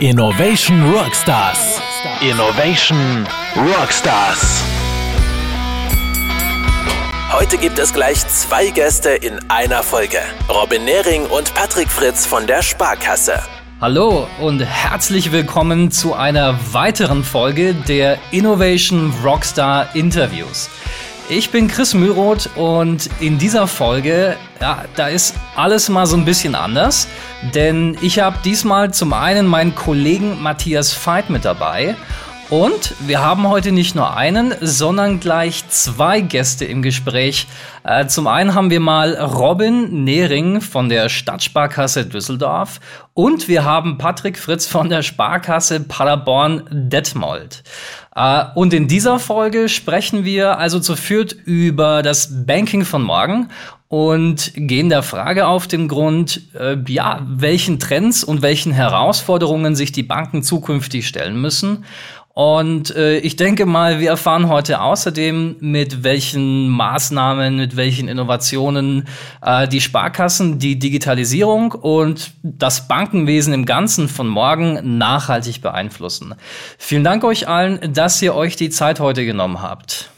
Innovation Rockstars. Innovation Rockstars. Heute gibt es gleich zwei Gäste in einer Folge. Robin Nehring und Patrick Fritz von der Sparkasse. Hallo und herzlich willkommen zu einer weiteren Folge der Innovation Rockstar Interviews. Ich bin Chris Müroth und in dieser Folge, ja, da ist alles mal so ein bisschen anders, denn ich habe diesmal zum einen meinen Kollegen Matthias Veit mit dabei und wir haben heute nicht nur einen, sondern gleich zwei Gäste im Gespräch. Äh, zum einen haben wir mal Robin Nehring von der Stadtsparkasse Düsseldorf und wir haben Patrick Fritz von der Sparkasse Paderborn Detmold. Äh, und in dieser Folge sprechen wir also zu viert über das Banking von morgen und gehen der Frage auf den Grund, äh, ja, welchen Trends und welchen Herausforderungen sich die Banken zukünftig stellen müssen. Und äh, ich denke mal, wir erfahren heute außerdem, mit welchen Maßnahmen, mit welchen Innovationen äh, die Sparkassen die Digitalisierung und das Bankenwesen im Ganzen von morgen nachhaltig beeinflussen. Vielen Dank euch allen, dass ihr euch die Zeit heute genommen habt.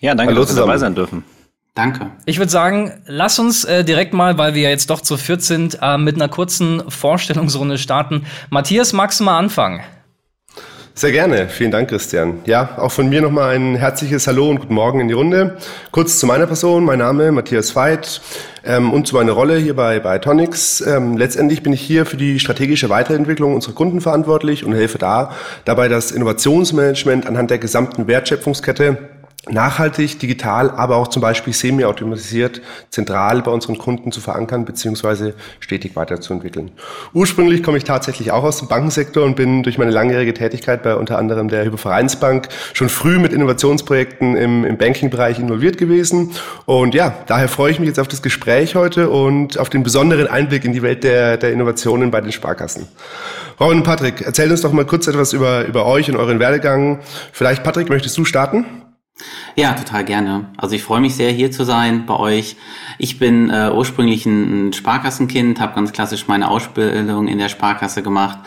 Ja, danke, Hallo dass wir dabei sein dürfen. Danke. Ich würde sagen, lass uns äh, direkt mal, weil wir ja jetzt doch zu viert sind, äh, mit einer kurzen Vorstellungsrunde starten. Matthias, magst du mal anfangen? Sehr gerne. Vielen Dank, Christian. Ja, auch von mir nochmal ein herzliches Hallo und guten Morgen in die Runde. Kurz zu meiner Person. Mein Name Matthias Veit ähm, und zu meiner Rolle hier bei, bei Tonics. Ähm, letztendlich bin ich hier für die strategische Weiterentwicklung unserer Kunden verantwortlich und helfe da dabei, das Innovationsmanagement anhand der gesamten Wertschöpfungskette nachhaltig, digital, aber auch zum Beispiel semi-automatisiert zentral bei unseren Kunden zu verankern beziehungsweise stetig weiterzuentwickeln. Ursprünglich komme ich tatsächlich auch aus dem Bankensektor und bin durch meine langjährige Tätigkeit bei unter anderem der Hypervereinsbank schon früh mit Innovationsprojekten im, im Banking-Bereich involviert gewesen. Und ja, daher freue ich mich jetzt auf das Gespräch heute und auf den besonderen Einblick in die Welt der, der Innovationen bei den Sparkassen. Robin und Patrick, erzählt uns doch mal kurz etwas über, über euch und euren Werdegang. Vielleicht, Patrick, möchtest du starten? Ja, total gerne. Also ich freue mich sehr, hier zu sein bei euch. Ich bin äh, ursprünglich ein, Sparkassenkind, habe ganz klassisch meine Ausbildung in der Sparkasse gemacht,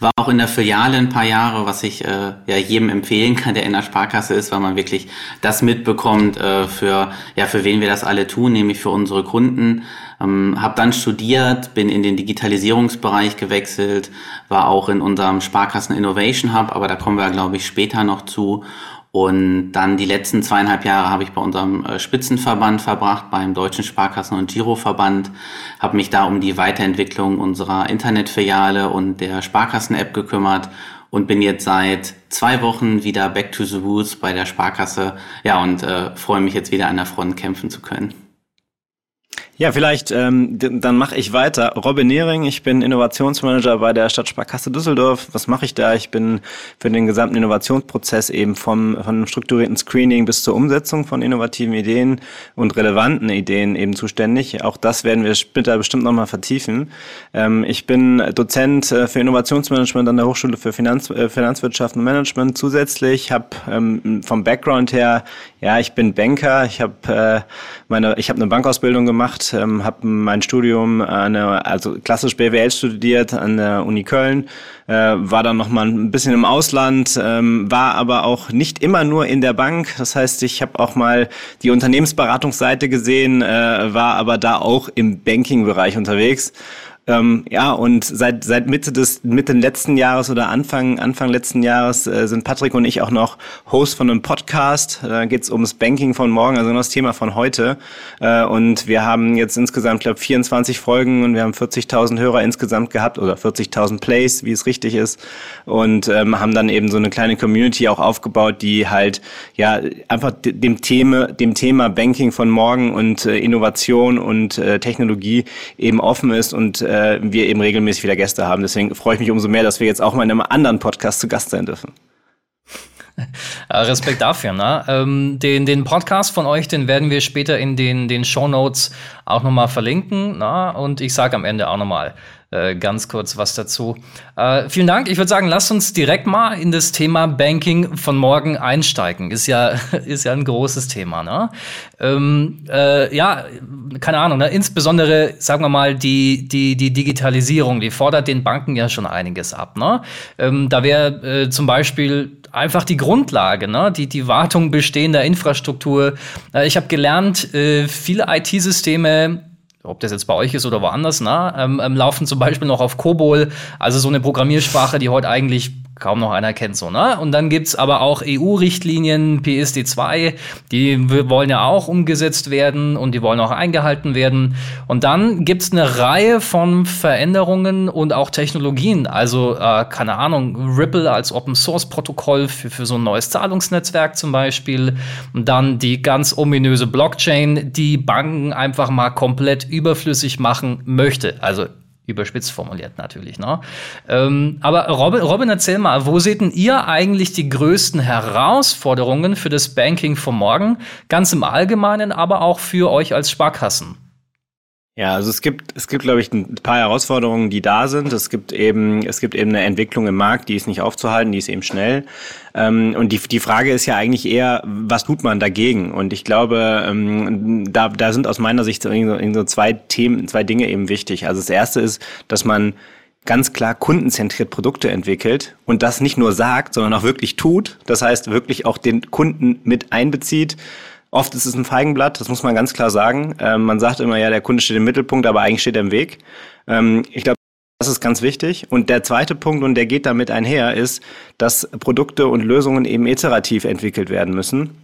war auch in der Filiale ein paar Jahre, was ich äh, ja jedem empfehlen kann, der in der Sparkasse ist, weil man wirklich das mitbekommt, äh, für ja für wen wir das alle tun, nämlich für unsere Kunden. Ähm, habe dann studiert, bin in den Digitalisierungsbereich gewechselt, war auch in unserem Sparkassen Innovation Hub, aber da kommen wir, glaube ich, später noch zu und dann die letzten zweieinhalb Jahre habe ich bei unserem äh, Spitzenverband verbracht, beim Deutschen Sparkassen- und Giroverband, habe mich da um die Weiterentwicklung unserer Internetfiliale und der Sparkassen-App gekümmert und bin jetzt seit zwei Wochen wieder back to the roots bei der Sparkasse. Ja, und äh, freue mich jetzt wieder an der Front kämpfen zu können. Ja, vielleicht ähm, dann mache ich weiter. Robin Nehring, ich bin Innovationsmanager bei der Stadtsparkasse Düsseldorf. Was mache ich da? Ich bin für den gesamten Innovationsprozess eben vom, vom strukturierten Screening bis zur Umsetzung von innovativen Ideen und relevanten Ideen eben zuständig. Auch das werden wir später bestimmt nochmal vertiefen. Ähm, ich bin Dozent äh, für Innovationsmanagement an der Hochschule für Finanz, äh, Finanzwirtschaft und Management zusätzlich. Habe ähm, vom Background her, ja, ich bin Banker. Ich habe äh, meine, ich habe eine Bankausbildung gemacht ähm, habe mein Studium an der, also klassisch BWL studiert an der Uni Köln, äh, war dann noch ein bisschen im Ausland, ähm, war aber auch nicht immer nur in der Bank. Das heißt, ich habe auch mal die Unternehmensberatungsseite gesehen, äh, war aber da auch im Banking-Bereich unterwegs. Ähm, ja, und seit, seit Mitte des Mitte letzten Jahres oder Anfang, Anfang letzten Jahres äh, sind Patrick und ich auch noch Host von einem Podcast. Da geht's ums Banking von morgen, also das Thema von heute. Äh, und wir haben jetzt insgesamt, glaube 24 Folgen und wir haben 40.000 Hörer insgesamt gehabt oder 40.000 Plays, wie es richtig ist. Und ähm, haben dann eben so eine kleine Community auch aufgebaut, die halt ja einfach dem Thema, dem Thema Banking von morgen und äh, Innovation und äh, Technologie eben offen ist und äh, wir eben regelmäßig wieder Gäste haben. Deswegen freue ich mich umso mehr, dass wir jetzt auch mal in einem anderen Podcast zu Gast sein dürfen. Respekt dafür. Ne? Ähm, den, den Podcast von euch, den werden wir später in den, den Show Notes auch nochmal verlinken. Na? Und ich sage am Ende auch nochmal, äh, ganz kurz was dazu. Äh, vielen Dank. Ich würde sagen, lasst uns direkt mal in das Thema Banking von morgen einsteigen. Ist ja, ist ja ein großes Thema. Ne? Ähm, äh, ja, keine Ahnung. Ne? Insbesondere, sagen wir mal, die, die, die Digitalisierung, die fordert den Banken ja schon einiges ab. Ne? Ähm, da wäre äh, zum Beispiel einfach die Grundlage, ne? die, die Wartung bestehender Infrastruktur. Äh, ich habe gelernt, viele IT-Systeme ob das jetzt bei euch ist oder woanders, ne, ähm, ähm, laufen zum Beispiel noch auf COBOL, also so eine Programmiersprache, die heute eigentlich kaum noch einer kennt so, ne? Und dann gibt's aber auch EU-Richtlinien, PSD2, die wollen ja auch umgesetzt werden und die wollen auch eingehalten werden. Und dann gibt's eine Reihe von Veränderungen und auch Technologien, also äh, keine Ahnung, Ripple als Open-Source-Protokoll für, für so ein neues Zahlungsnetzwerk zum Beispiel. Und dann die ganz ominöse Blockchain, die Banken einfach mal komplett überflüssig machen möchte. Also Überspitzt formuliert natürlich. Ne? Ähm, aber Robin, Robin, erzähl mal, wo seht denn ihr eigentlich die größten Herausforderungen für das Banking von morgen? Ganz im Allgemeinen, aber auch für euch als Sparkassen. Ja, also es gibt, es gibt, glaube ich, ein paar Herausforderungen, die da sind. Es gibt eben, es gibt eben eine Entwicklung im Markt, die ist nicht aufzuhalten, die ist eben schnell. Ähm, und die, die Frage ist ja eigentlich eher, was tut man dagegen? Und ich glaube, ähm, da, da sind aus meiner Sicht so, so zwei Themen, zwei Dinge eben wichtig. Also das erste ist, dass man ganz klar kundenzentriert Produkte entwickelt und das nicht nur sagt, sondern auch wirklich tut. Das heißt, wirklich auch den Kunden mit einbezieht Oft ist es ein Feigenblatt, das muss man ganz klar sagen. Ähm, man sagt immer, ja, der Kunde steht im Mittelpunkt, aber eigentlich steht er im Weg. Ähm, ich glaube, das ist ganz wichtig. Und der zweite Punkt, und der geht damit einher, ist, dass Produkte und Lösungen eben iterativ entwickelt werden müssen.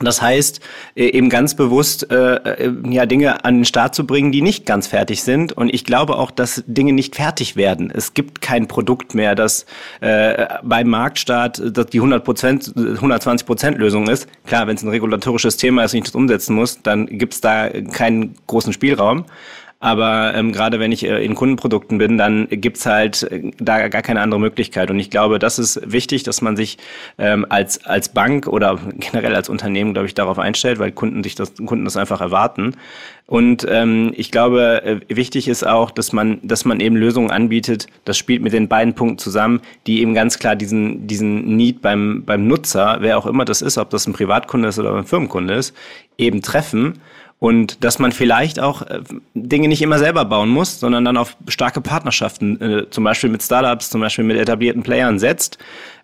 Das heißt, äh, eben ganz bewusst äh, äh, ja Dinge an den Start zu bringen, die nicht ganz fertig sind. Und ich glaube auch, dass Dinge nicht fertig werden. Es gibt kein Produkt mehr, das äh, beim Marktstart dass die 100 Prozent, 120 Prozent Lösung ist. Klar, wenn es ein regulatorisches Thema ist und ich das umsetzen muss, dann gibt es da keinen großen Spielraum. Aber ähm, gerade wenn ich äh, in Kundenprodukten bin, dann gibt's halt äh, da gar keine andere Möglichkeit. Und ich glaube, das ist wichtig, dass man sich ähm, als, als Bank oder generell als Unternehmen, glaube ich, darauf einstellt, weil Kunden sich das, Kunden das einfach erwarten. Und ähm, ich glaube, äh, wichtig ist auch, dass man, dass man eben Lösungen anbietet. Das spielt mit den beiden Punkten zusammen, die eben ganz klar diesen, diesen Need beim, beim Nutzer, wer auch immer das ist, ob das ein Privatkunde ist oder ein Firmenkunde ist, eben treffen und dass man vielleicht auch äh, Dinge nicht immer selber bauen muss, sondern dann auf starke Partnerschaften, äh, zum Beispiel mit Startups, zum Beispiel mit etablierten Playern setzt,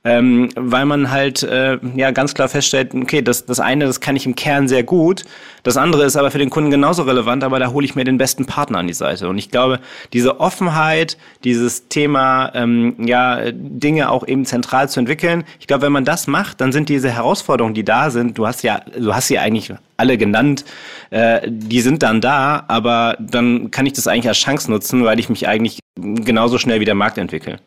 ähm, weil man halt äh, ja ganz klar feststellt, okay, das, das eine, das kann ich im Kern sehr gut, das andere ist aber für den Kunden genauso relevant, aber da hole ich mir den besten Partner an die Seite. Und ich glaube, diese Offenheit, dieses Thema, ähm, ja, Dinge auch eben zentral zu entwickeln, ich glaube, wenn man das macht, dann sind diese Herausforderungen, die da sind, du hast ja, du hast sie eigentlich alle genannt, äh, die sind dann da, aber dann kann ich das eigentlich als Chance nutzen, weil ich mich eigentlich genauso schnell wie der Markt entwickle.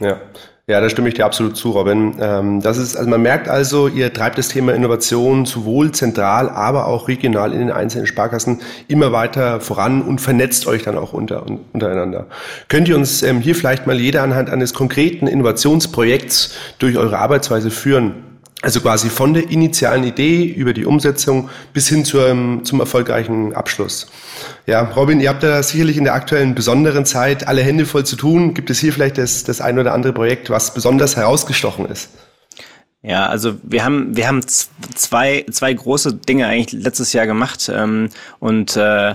Ja, ja, da stimme ich dir absolut zu, Robin. Ähm, das ist, also man merkt also, ihr treibt das Thema Innovation sowohl zentral, aber auch regional in den einzelnen Sparkassen immer weiter voran und vernetzt euch dann auch unter, untereinander. Könnt ihr uns ähm, hier vielleicht mal jeder anhand eines konkreten Innovationsprojekts durch eure Arbeitsweise führen? Also quasi von der initialen Idee über die Umsetzung bis hin zum, zum erfolgreichen Abschluss. Ja, Robin, ihr habt da sicherlich in der aktuellen besonderen Zeit alle Hände voll zu tun. Gibt es hier vielleicht das, das ein oder andere Projekt, was besonders herausgestochen ist? Ja, also wir haben wir haben zwei zwei große Dinge eigentlich letztes Jahr gemacht ähm, und äh,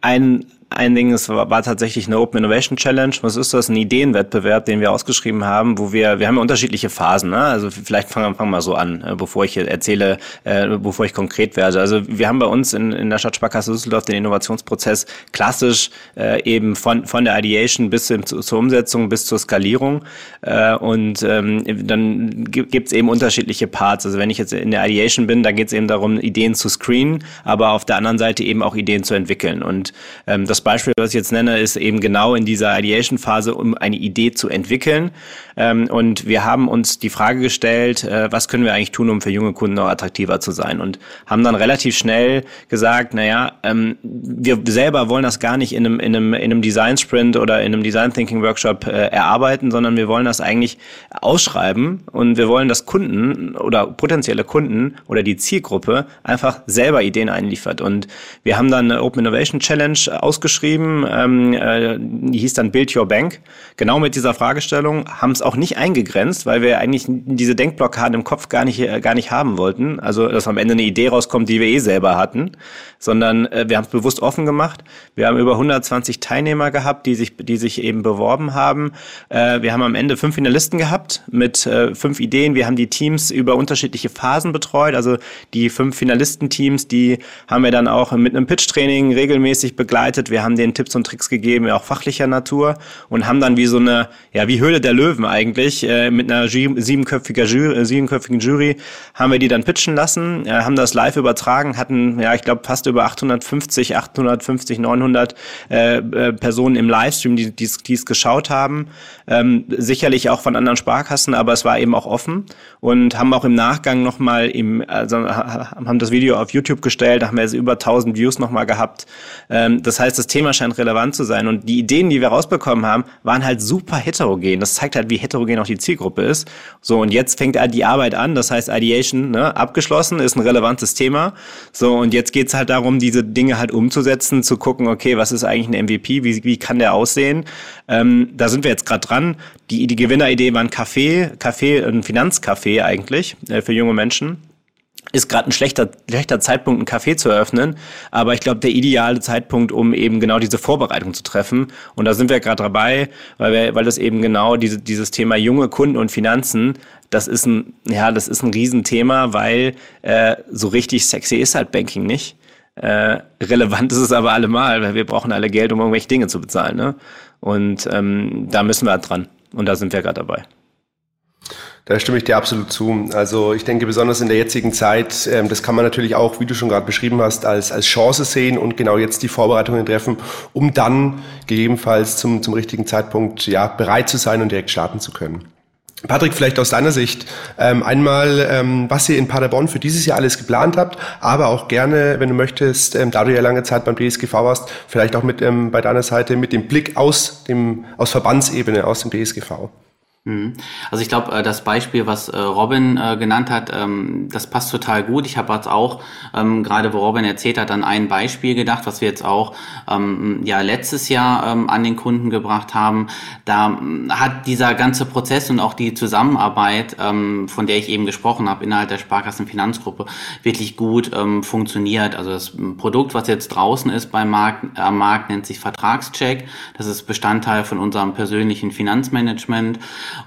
ein ein Ding ist, war, tatsächlich eine Open Innovation Challenge. Was ist das? Ein Ideenwettbewerb, den wir ausgeschrieben haben, wo wir, wir haben ja unterschiedliche Phasen. Ne? Also vielleicht fangen wir mal so an, äh, bevor ich erzähle, äh, bevor ich konkret werde. Also wir haben bei uns in, in der Stadtsparkasse Düsseldorf den Innovationsprozess klassisch äh, eben von, von der Ideation bis zu, zur Umsetzung bis zur Skalierung. Äh, und ähm, dann gibt es eben unterschiedliche Parts. Also wenn ich jetzt in der Ideation bin, da geht es eben darum, Ideen zu screenen, aber auf der anderen Seite eben auch Ideen zu entwickeln. Und ähm, das Beispiel, was ich jetzt nenne, ist eben genau in dieser Ideation-Phase, um eine Idee zu entwickeln. Ähm, und wir haben uns die Frage gestellt, äh, was können wir eigentlich tun, um für junge Kunden noch attraktiver zu sein? Und haben dann relativ schnell gesagt, naja, ähm, wir selber wollen das gar nicht in einem, in einem, in einem Design-Sprint oder in einem Design-Thinking-Workshop äh, erarbeiten, sondern wir wollen das eigentlich ausschreiben und wir wollen, dass Kunden oder potenzielle Kunden oder die Zielgruppe einfach selber Ideen einliefert. Und wir haben dann eine Open Innovation Challenge ausgeschrieben geschrieben, ähm, äh, die hieß dann Build Your Bank, genau mit dieser Fragestellung, haben es auch nicht eingegrenzt, weil wir eigentlich diese Denkblockaden im Kopf gar nicht, äh, gar nicht haben wollten. Also, dass am Ende eine Idee rauskommt, die wir eh selber hatten, sondern äh, wir haben es bewusst offen gemacht. Wir haben über 120 Teilnehmer gehabt, die sich, die sich eben beworben haben. Äh, wir haben am Ende fünf Finalisten gehabt mit äh, fünf Ideen. Wir haben die Teams über unterschiedliche Phasen betreut. Also die fünf Finalistenteams, die haben wir dann auch mit einem Pitch-Training regelmäßig begleitet. Wir haben denen Tipps und Tricks gegeben, auch fachlicher Natur und haben dann wie so eine, ja, wie Höhle der Löwen eigentlich, äh, mit einer siebenköpfiger Jury, äh, siebenköpfigen Jury, haben wir die dann pitchen lassen, äh, haben das live übertragen, hatten, ja, ich glaube, fast über 850, 850, 900 äh, äh, Personen im Livestream, die es geschaut haben. Ähm, sicherlich auch von anderen Sparkassen, aber es war eben auch offen und haben auch im Nachgang nochmal im, also haben das Video auf YouTube gestellt, haben wir jetzt über 1000 Views nochmal gehabt. Ähm, das heißt, das Thema scheint relevant zu sein und die Ideen, die wir rausbekommen haben, waren halt super heterogen. Das zeigt halt, wie heterogen auch die Zielgruppe ist. So, und jetzt fängt halt die Arbeit an, das heißt Ideation, ne, abgeschlossen, ist ein relevantes Thema. So, und jetzt geht's halt darum, diese Dinge halt umzusetzen, zu gucken, okay, was ist eigentlich ein MVP, wie, wie kann der aussehen? Ähm, da sind wir jetzt gerade dran. Die, die Gewinneridee war ein Café, Café, ein Finanzcafé eigentlich äh, für junge Menschen ist gerade ein schlechter, schlechter Zeitpunkt, ein Café zu eröffnen. Aber ich glaube, der ideale Zeitpunkt, um eben genau diese Vorbereitung zu treffen. Und da sind wir gerade dabei, weil, wir, weil das eben genau diese, dieses Thema junge Kunden und Finanzen, das ist ein, ja, das ist ein Riesenthema, weil äh, so richtig sexy ist halt Banking nicht. Äh, relevant ist es aber allemal, weil wir brauchen alle Geld, um irgendwelche Dinge zu bezahlen. Ne? Und ähm, da müssen wir halt dran. Und da sind wir gerade dabei. Da stimme ich dir absolut zu. Also ich denke besonders in der jetzigen Zeit, ähm, das kann man natürlich auch, wie du schon gerade beschrieben hast, als, als Chance sehen und genau jetzt die Vorbereitungen treffen, um dann gegebenenfalls zum, zum richtigen Zeitpunkt ja, bereit zu sein und direkt starten zu können. Patrick, vielleicht aus deiner Sicht ähm, einmal, ähm, was ihr in Paderborn für dieses Jahr alles geplant habt, aber auch gerne, wenn du möchtest, da du ja lange Zeit beim DSGV warst, vielleicht auch mit bei deiner Seite mit dem Blick aus dem aus Verbandsebene, aus dem DSGV. Mhm. Also ich glaube, äh, das Beispiel, was äh, Robin äh, genannt hat, ähm, das passt total gut. Ich habe jetzt auch, ähm, gerade wo Robin erzählt hat, an ein Beispiel gedacht, was wir jetzt auch ähm, ja letztes Jahr an den Kunden gebracht haben. Da hat dieser ganze Prozess und auch die Zusammenarbeit, von der ich eben gesprochen habe, innerhalb der Sparkassenfinanzgruppe wirklich gut funktioniert. Also das Produkt, was jetzt draußen ist beim Markt, am Markt, nennt sich Vertragscheck. Das ist Bestandteil von unserem persönlichen Finanzmanagement.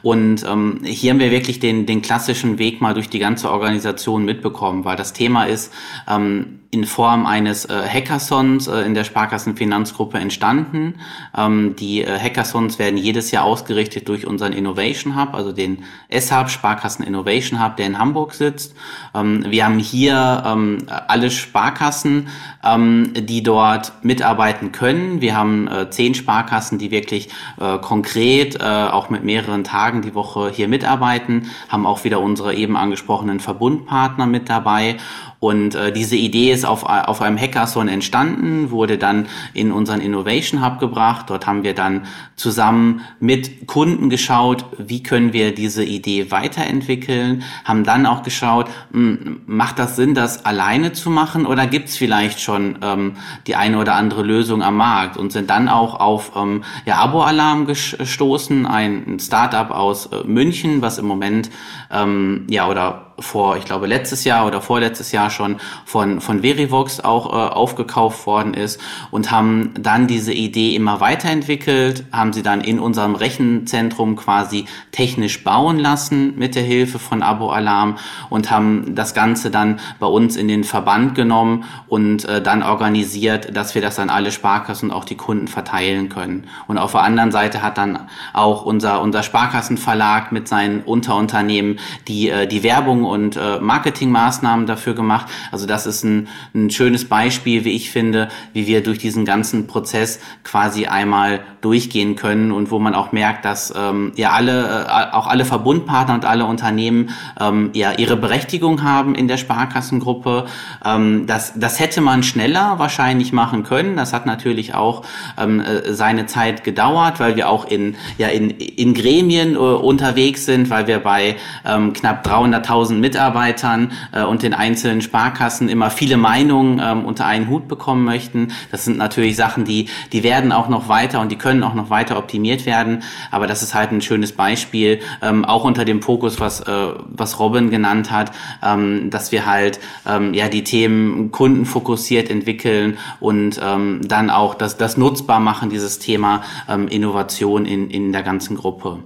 Und ähm, hier haben wir wirklich den, den klassischen Weg mal durch die ganze Organisation mitbekommen, weil das Thema ist, ähm, in Form eines äh, Hackathons äh, in der Sparkassenfinanzgruppe entstanden. Ähm, die äh, Hackathons werden jedes Jahr ausgerichtet durch unseren Innovation Hub, also den S-Hub, Sparkassen Innovation Hub, der in Hamburg sitzt. Ähm, wir haben hier ähm, alle Sparkassen, ähm, die dort mitarbeiten können. Wir haben äh, zehn Sparkassen, die wirklich äh, konkret äh, auch mit mehreren Tagen die Woche hier mitarbeiten, haben auch wieder unsere eben angesprochenen Verbundpartner mit dabei und äh, diese Idee ist auf, auf einem Hackathon entstanden, wurde dann in unseren Innovation Hub gebracht. Dort haben wir dann zusammen mit Kunden geschaut, wie können wir diese Idee weiterentwickeln, haben dann auch geschaut, mh, hm, macht das Sinn, das alleine zu machen oder gibt es vielleicht schon ähm, die eine oder andere Lösung am Markt und sind dann auch auf ähm, ja, Abo-Alarm gestoßen, ein Startup aus äh, München, was im Moment ähm, ja oder vor, ich glaube, letztes Jahr oder vorletztes Jahr schon von, von Verivox auch äh, aufgekauft worden ist und haben dann diese Idee immer weiterentwickelt, haben sie dann in unserem Rechenzentrum quasi technisch bauen lassen mit der Hilfe von Abo Alarm und haben das Ganze dann bei uns in den Verband genommen und äh, dann organisiert, dass wir das an alle Sparkassen und auch die Kunden verteilen können. Und auf der anderen Seite hat dann auch unser, unser Sparkassenverlag mit seinen Unterunternehmen die, äh, die Werbung und äh, Marketingmaßnahmen dafür gemacht. Also das ist ein, ein schönes Beispiel, wie ich finde, wie wir durch diesen ganzen Prozess quasi einmal durchgehen können und wo man auch merkt, dass ähm, ja alle, äh, auch alle Verbundpartner und alle Unternehmen ähm, ja ihre Berechtigung haben in der Sparkassengruppe. Ähm, das, das hätte man schneller wahrscheinlich machen können. Das hat natürlich auch ähm, äh, seine Zeit gedauert, weil wir auch in, ja, in, in Gremien äh, unterwegs sind, weil wir bei ähm, knapp 300.000 tausend Mitarbeitern äh, und den einzelnen Sparkassen immer viele Meinungen ähm, unter einen Hut bekommen möchten. Das sind natürlich Sachen, die, die werden auch noch weiter und die können auch noch weiter optimiert werden. Aber das ist halt ein schönes Beispiel, ähm, auch unter dem Fokus, was, äh, was Robin genannt hat, ähm, dass wir halt ähm, ja die Themen kundenfokussiert entwickeln und ähm, dann auch das, das nutzbar machen, dieses Thema ähm, Innovation in, in der ganzen Gruppe.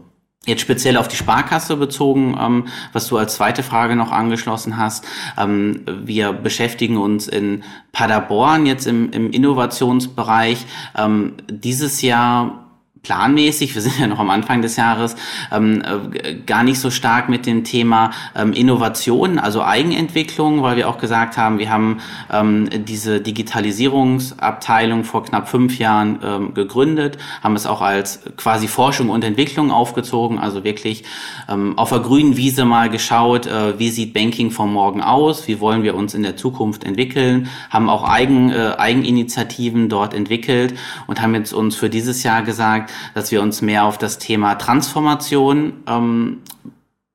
Jetzt speziell auf die Sparkasse bezogen, ähm, was du als zweite Frage noch angeschlossen hast. Ähm, wir beschäftigen uns in Paderborn jetzt im, im Innovationsbereich ähm, dieses Jahr planmäßig, wir sind ja noch am Anfang des Jahres, ähm, äh, gar nicht so stark mit dem Thema ähm, Innovation, also Eigenentwicklung, weil wir auch gesagt haben, wir haben ähm, diese Digitalisierungsabteilung vor knapp fünf Jahren ähm, gegründet, haben es auch als quasi Forschung und Entwicklung aufgezogen, also wirklich ähm, auf der grünen Wiese mal geschaut, äh, wie sieht Banking von morgen aus, wie wollen wir uns in der Zukunft entwickeln, haben auch Eigen, äh, Eigeninitiativen dort entwickelt und haben jetzt uns für dieses Jahr gesagt, dass wir uns mehr auf das Thema Transformation ähm,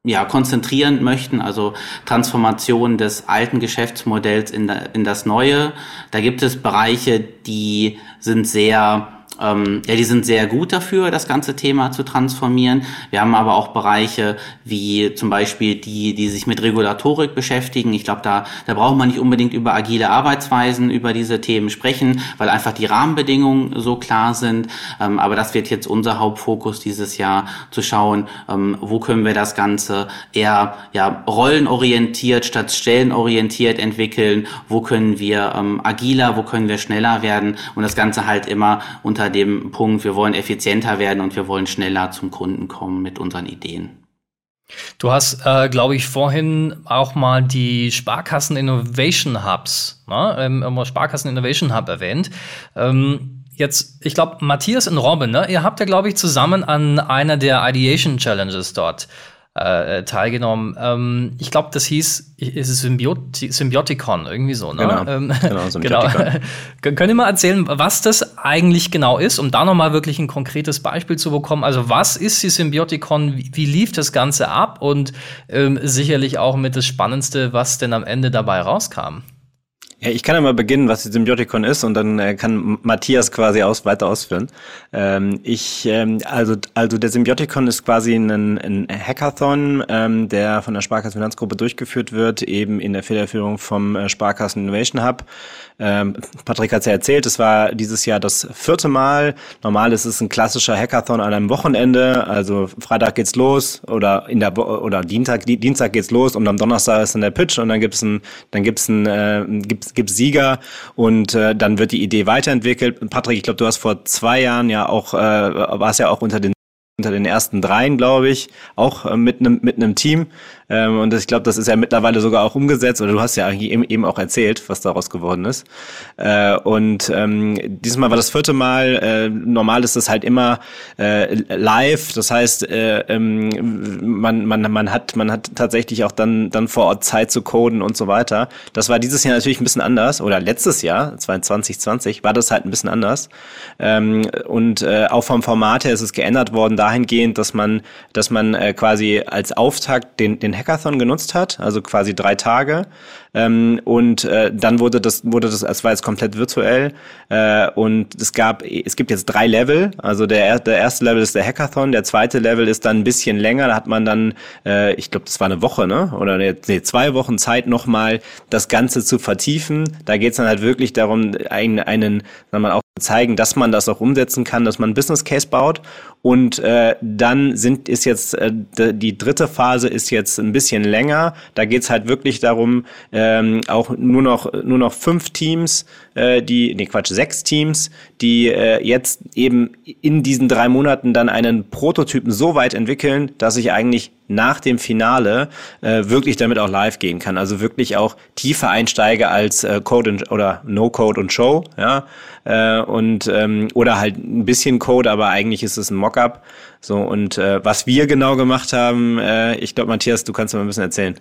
ja, konzentrieren möchten, also Transformation des alten Geschäftsmodells in, in das neue. Da gibt es Bereiche, die sind sehr ähm, ja, die sind sehr gut dafür, das ganze Thema zu transformieren. Wir haben aber auch Bereiche wie zum Beispiel die, die sich mit Regulatorik beschäftigen. Ich glaube, da, da braucht man nicht unbedingt über agile Arbeitsweisen über diese Themen sprechen, weil einfach die Rahmenbedingungen so klar sind. Ähm, aber das wird jetzt unser Hauptfokus dieses Jahr, zu schauen, ähm, wo können wir das Ganze eher ja, rollenorientiert statt stellenorientiert entwickeln, wo können wir ähm, agiler, wo können wir schneller werden und das Ganze halt immer unter unter dem Punkt, wir wollen effizienter werden und wir wollen schneller zum Kunden kommen mit unseren Ideen. Du hast, äh, glaube ich, vorhin auch mal die Sparkassen Innovation Hubs, ne? ähm, Sparkassen Innovation Hub erwähnt. Ähm, jetzt, ich glaube, Matthias und Robin, ne? ihr habt ja, glaube ich, zusammen an einer der Ideation Challenges dort äh, teilgenommen. Ähm, ich glaube, das hieß, ist es Symbioti Symbioticon, irgendwie so, ne? Genau, ähm, genau, genau. Könnt ihr mal erzählen, was das eigentlich genau ist, um da nochmal wirklich ein konkretes Beispiel zu bekommen? Also, was ist die Symbioticon? Wie, wie lief das Ganze ab? Und ähm, sicherlich auch mit das Spannendste, was denn am Ende dabei rauskam. Ich kann ja mal beginnen, was die Symbiotikon ist und dann äh, kann Matthias quasi aus, weiter ausführen. Ähm, ich, ähm, also, also der Symbiotikon ist quasi ein, ein Hackathon, ähm, der von der Sparkassen Finanzgruppe durchgeführt wird, eben in der Federführung vom äh, Sparkassen Innovation Hub. Ähm, Patrick hat es ja erzählt, es war dieses Jahr das vierte Mal. Normal ist es ein klassischer Hackathon an einem Wochenende. Also Freitag geht's los oder in der Bo oder Dienstag, Dienstag geht's los und am Donnerstag ist dann der Pitch und dann gibt's ein, dann gibt's ein, äh, gibt's, gibt's Sieger und äh, dann wird die Idee weiterentwickelt. Patrick, ich glaube, du hast vor zwei Jahren ja auch, äh, warst ja auch unter den unter den ersten dreien, glaube ich, auch äh, mit einem mit einem Team. Ähm, und ich glaube, das ist ja mittlerweile sogar auch umgesetzt, oder du hast ja eben, auch erzählt, was daraus geworden ist. Äh, und ähm, dieses Mal war das vierte Mal. Äh, normal ist das halt immer äh, live. Das heißt, äh, ähm, man, man, man, hat, man hat tatsächlich auch dann, dann vor Ort Zeit zu coden und so weiter. Das war dieses Jahr natürlich ein bisschen anders. Oder letztes Jahr, 2020, war das halt ein bisschen anders. Ähm, und äh, auch vom Format her ist es geändert worden dahingehend, dass man, dass man äh, quasi als Auftakt den, den Hackathon genutzt hat, also quasi drei Tage. Ähm, und äh, dann wurde das, wurde das, es war jetzt komplett virtuell. Äh, und es gab, es gibt jetzt drei Level. Also der, der erste Level ist der Hackathon, der zweite Level ist dann ein bisschen länger. Da hat man dann, äh, ich glaube, das war eine Woche, ne? Oder nee, zwei Wochen Zeit, nochmal das Ganze zu vertiefen. Da geht es dann halt wirklich darum, einen, einen, sagen wir mal, auch zeigen, dass man das auch umsetzen kann, dass man ein Business Case baut. Und äh, dann sind ist jetzt äh, die dritte Phase ist jetzt ein bisschen länger. Da geht's halt wirklich darum, ähm, auch nur noch nur noch fünf Teams, äh, die nee Quatsch sechs Teams, die äh, jetzt eben in diesen drei Monaten dann einen Prototypen so weit entwickeln, dass ich eigentlich nach dem Finale äh, wirklich damit auch live gehen kann. Also wirklich auch tiefer einsteige als äh, Code und, oder No Code und Show, ja. Äh, und ähm, oder halt ein bisschen Code, aber eigentlich ist es ein Mockup. So, und äh, was wir genau gemacht haben, äh, ich glaube, Matthias, du kannst mal ein bisschen erzählen.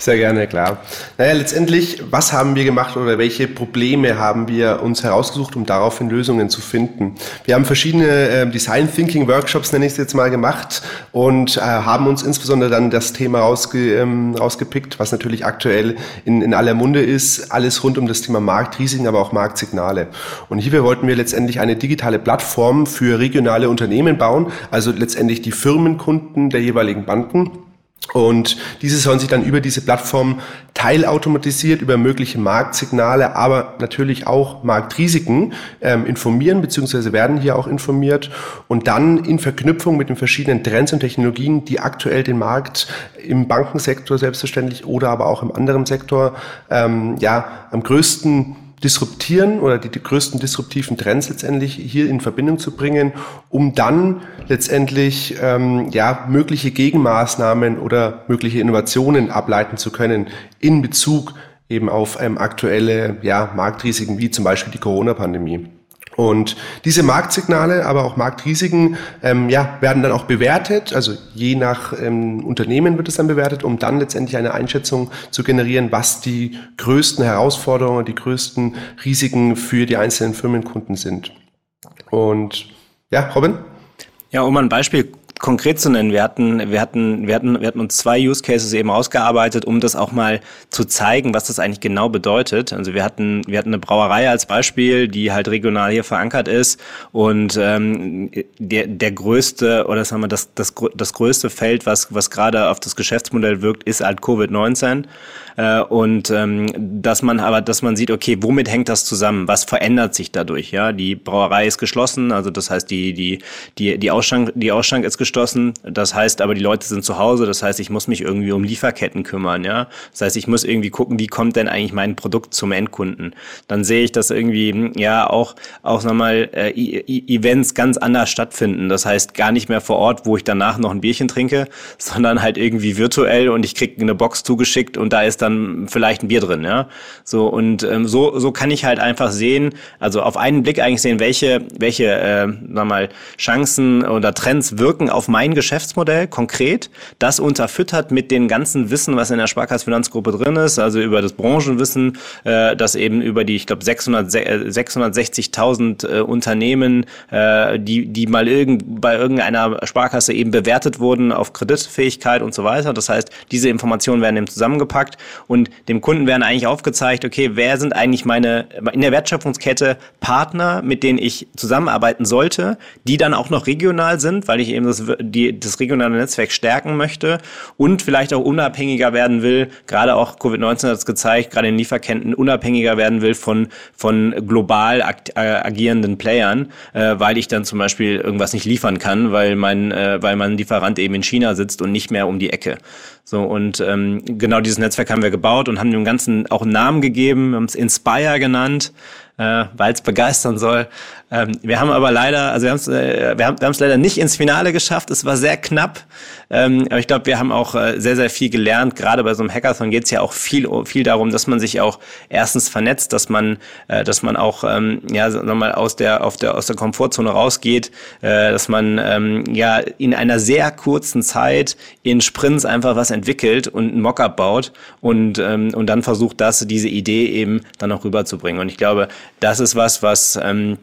Sehr gerne, klar. Naja, letztendlich, was haben wir gemacht oder welche Probleme haben wir uns herausgesucht, um daraufhin Lösungen zu finden? Wir haben verschiedene äh, Design Thinking Workshops, nenne ich es jetzt mal, gemacht und äh, haben uns insbesondere dann das Thema rausge, ähm, rausgepickt, was natürlich aktuell in, in aller Munde ist, alles rund um das Thema Marktrisiken, aber auch Marktsignale. Und hierfür wollten wir letztendlich eine digitale Plattform für regionale Unternehmen bauen, also letztendlich die Firmenkunden der jeweiligen Banken und diese sollen sich dann über diese Plattform teilautomatisiert über mögliche Marktsignale, aber natürlich auch Marktrisiken ähm, informieren, beziehungsweise werden hier auch informiert und dann in Verknüpfung mit den verschiedenen Trends und Technologien, die aktuell den Markt im Bankensektor selbstverständlich oder aber auch im anderen Sektor ähm, ja am größten disruptieren oder die, die größten disruptiven Trends letztendlich hier in Verbindung zu bringen, um dann letztendlich ähm, ja mögliche Gegenmaßnahmen oder mögliche Innovationen ableiten zu können in Bezug eben auf ähm, aktuelle ja, Marktrisiken wie zum Beispiel die Corona-Pandemie. Und diese Marktsignale, aber auch Marktrisiken, ähm, ja, werden dann auch bewertet. Also je nach ähm, Unternehmen wird es dann bewertet, um dann letztendlich eine Einschätzung zu generieren, was die größten Herausforderungen, die größten Risiken für die einzelnen Firmenkunden sind. Und ja, Robin? Ja, um ein Beispiel konkret zu nennen, wir hatten, wir hatten, wir hatten, wir hatten uns zwei Use Cases eben ausgearbeitet, um das auch mal zu zeigen, was das eigentlich genau bedeutet. Also wir hatten, wir hatten eine Brauerei als Beispiel, die halt regional hier verankert ist und ähm, der, der größte oder sagen wir das, das, das größte Feld, was, was gerade auf das Geschäftsmodell wirkt, ist halt Covid-19 äh, und ähm, dass man aber, dass man sieht, okay, womit hängt das zusammen? Was verändert sich dadurch? Ja, die Brauerei ist geschlossen, also das heißt, die die die die Ausschank die Ausschank ist geschlossen. Das heißt, aber die Leute sind zu Hause. Das heißt, ich muss mich irgendwie um Lieferketten kümmern. Ja, das heißt, ich muss irgendwie gucken, wie kommt denn eigentlich mein Produkt zum Endkunden? Dann sehe ich, dass irgendwie ja auch auch nochmal äh, Events ganz anders stattfinden. Das heißt, gar nicht mehr vor Ort, wo ich danach noch ein Bierchen trinke, sondern halt irgendwie virtuell und ich kriege eine Box zugeschickt und da ist dann dann vielleicht ein Bier drin, ja. So und ähm, so so kann ich halt einfach sehen, also auf einen Blick eigentlich sehen, welche welche äh, sag mal Chancen oder Trends wirken auf mein Geschäftsmodell konkret. Das unterfüttert mit dem ganzen Wissen, was in der Sparkassenfinanzgruppe drin ist, also über das Branchenwissen, äh, das eben über die ich glaube 600 660.000 äh, Unternehmen, äh, die die mal irgend bei irgendeiner Sparkasse eben bewertet wurden auf Kreditfähigkeit und so weiter. Das heißt, diese Informationen werden eben zusammengepackt und dem Kunden werden eigentlich aufgezeigt, okay, wer sind eigentlich meine in der Wertschöpfungskette Partner, mit denen ich zusammenarbeiten sollte, die dann auch noch regional sind, weil ich eben das, die, das regionale Netzwerk stärken möchte und vielleicht auch unabhängiger werden will, gerade auch Covid-19 hat es gezeigt, gerade in Lieferketten unabhängiger werden will von, von global äh, agierenden Playern, äh, weil ich dann zum Beispiel irgendwas nicht liefern kann, weil mein, äh, weil mein Lieferant eben in China sitzt und nicht mehr um die Ecke. So, und ähm, genau dieses Netzwerk haben wir gebaut und haben dem Ganzen auch einen Namen gegeben, haben es Inspire genannt äh, weil es begeistern soll. Ähm, wir haben aber leider, also wir, haben's, äh, wir haben wir es leider nicht ins Finale geschafft. Es war sehr knapp, ähm, aber ich glaube, wir haben auch äh, sehr sehr viel gelernt. Gerade bei so einem Hackathon geht es ja auch viel viel darum, dass man sich auch erstens vernetzt, dass man äh, dass man auch ähm, ja nochmal aus der auf der aus der Komfortzone rausgeht, äh, dass man ähm, ja in einer sehr kurzen Zeit in Sprints einfach was entwickelt und ein Mockup baut und ähm, und dann versucht, das diese Idee eben dann auch rüberzubringen. Und ich glaube, das ist was, was ähm,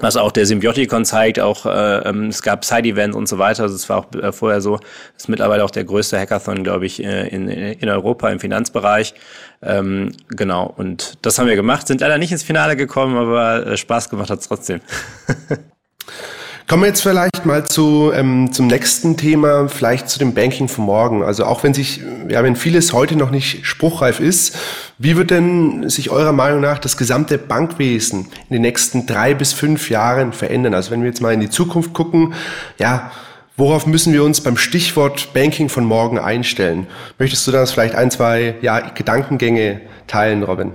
was auch der Symbioticon zeigt, auch äh, ähm, es gab Side-Events und so weiter. Also es war auch äh, vorher so, ist mittlerweile auch der größte Hackathon, glaube ich, äh, in, in Europa im Finanzbereich. Ähm, genau, und das haben wir gemacht, sind leider nicht ins Finale gekommen, aber äh, Spaß gemacht hat es trotzdem. Kommen wir jetzt vielleicht mal zu, ähm, zum nächsten Thema, vielleicht zu dem Banking von morgen. Also auch wenn sich, ja, wenn vieles heute noch nicht spruchreif ist, wie wird denn sich eurer Meinung nach das gesamte Bankwesen in den nächsten drei bis fünf Jahren verändern? Also wenn wir jetzt mal in die Zukunft gucken, ja, worauf müssen wir uns beim Stichwort Banking von morgen einstellen? Möchtest du das vielleicht ein, zwei ja, Gedankengänge teilen, Robin?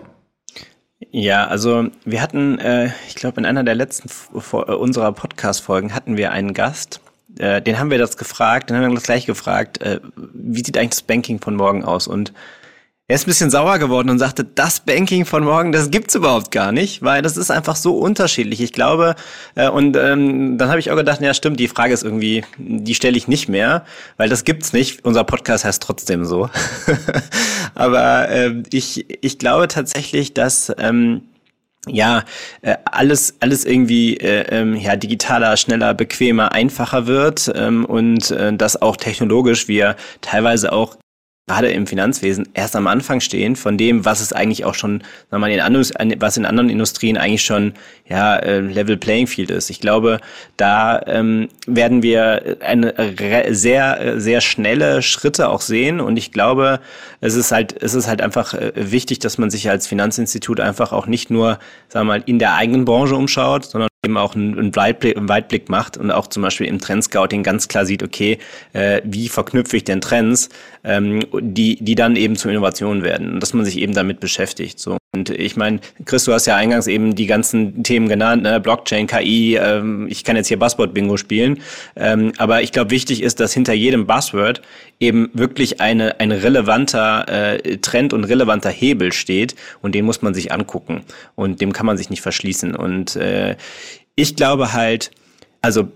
Ja, also wir hatten, äh, ich glaube, in einer der letzten äh, unserer Podcast-Folgen hatten wir einen Gast, äh, den haben wir das gefragt, den haben wir das gleich gefragt, äh, wie sieht eigentlich das Banking von morgen aus? Und er ist ein bisschen sauer geworden und sagte, das Banking von morgen, das gibt's überhaupt gar nicht, weil das ist einfach so unterschiedlich. Ich glaube, äh, und ähm, dann habe ich auch gedacht, ja stimmt, die Frage ist irgendwie, die stelle ich nicht mehr, weil das gibt's nicht. Unser Podcast heißt trotzdem so. Aber äh, ich, ich glaube tatsächlich, dass ähm, ja, äh, alles, alles irgendwie äh, ähm, ja, digitaler, schneller, bequemer, einfacher wird ähm, und äh, dass auch technologisch wir teilweise auch gerade im Finanzwesen erst am Anfang stehen von dem, was es eigentlich auch schon, sagen wir mal, in anderen, was in anderen Industrien eigentlich schon ja äh, Level Playing Field ist. Ich glaube, da ähm, werden wir eine sehr sehr schnelle Schritte auch sehen und ich glaube, es ist halt es ist halt einfach äh, wichtig, dass man sich als Finanzinstitut einfach auch nicht nur, sagen wir mal, in der eigenen Branche umschaut, sondern eben auch einen, Weitblick, einen Weitblick macht und auch zum Beispiel im Trendscouting ganz klar sieht, okay, äh, wie verknüpfe ich denn Trends, ähm, die, die dann eben zu Innovationen werden und dass man sich eben damit beschäftigt. So. Und ich meine, Chris, du hast ja eingangs eben die ganzen Themen genannt, ne? Blockchain, KI, ähm, ich kann jetzt hier Buzzword-Bingo spielen, ähm, aber ich glaube, wichtig ist, dass hinter jedem Buzzword eben wirklich eine, ein relevanter äh, Trend und relevanter Hebel steht und den muss man sich angucken und dem kann man sich nicht verschließen. Und äh, ich glaube halt, also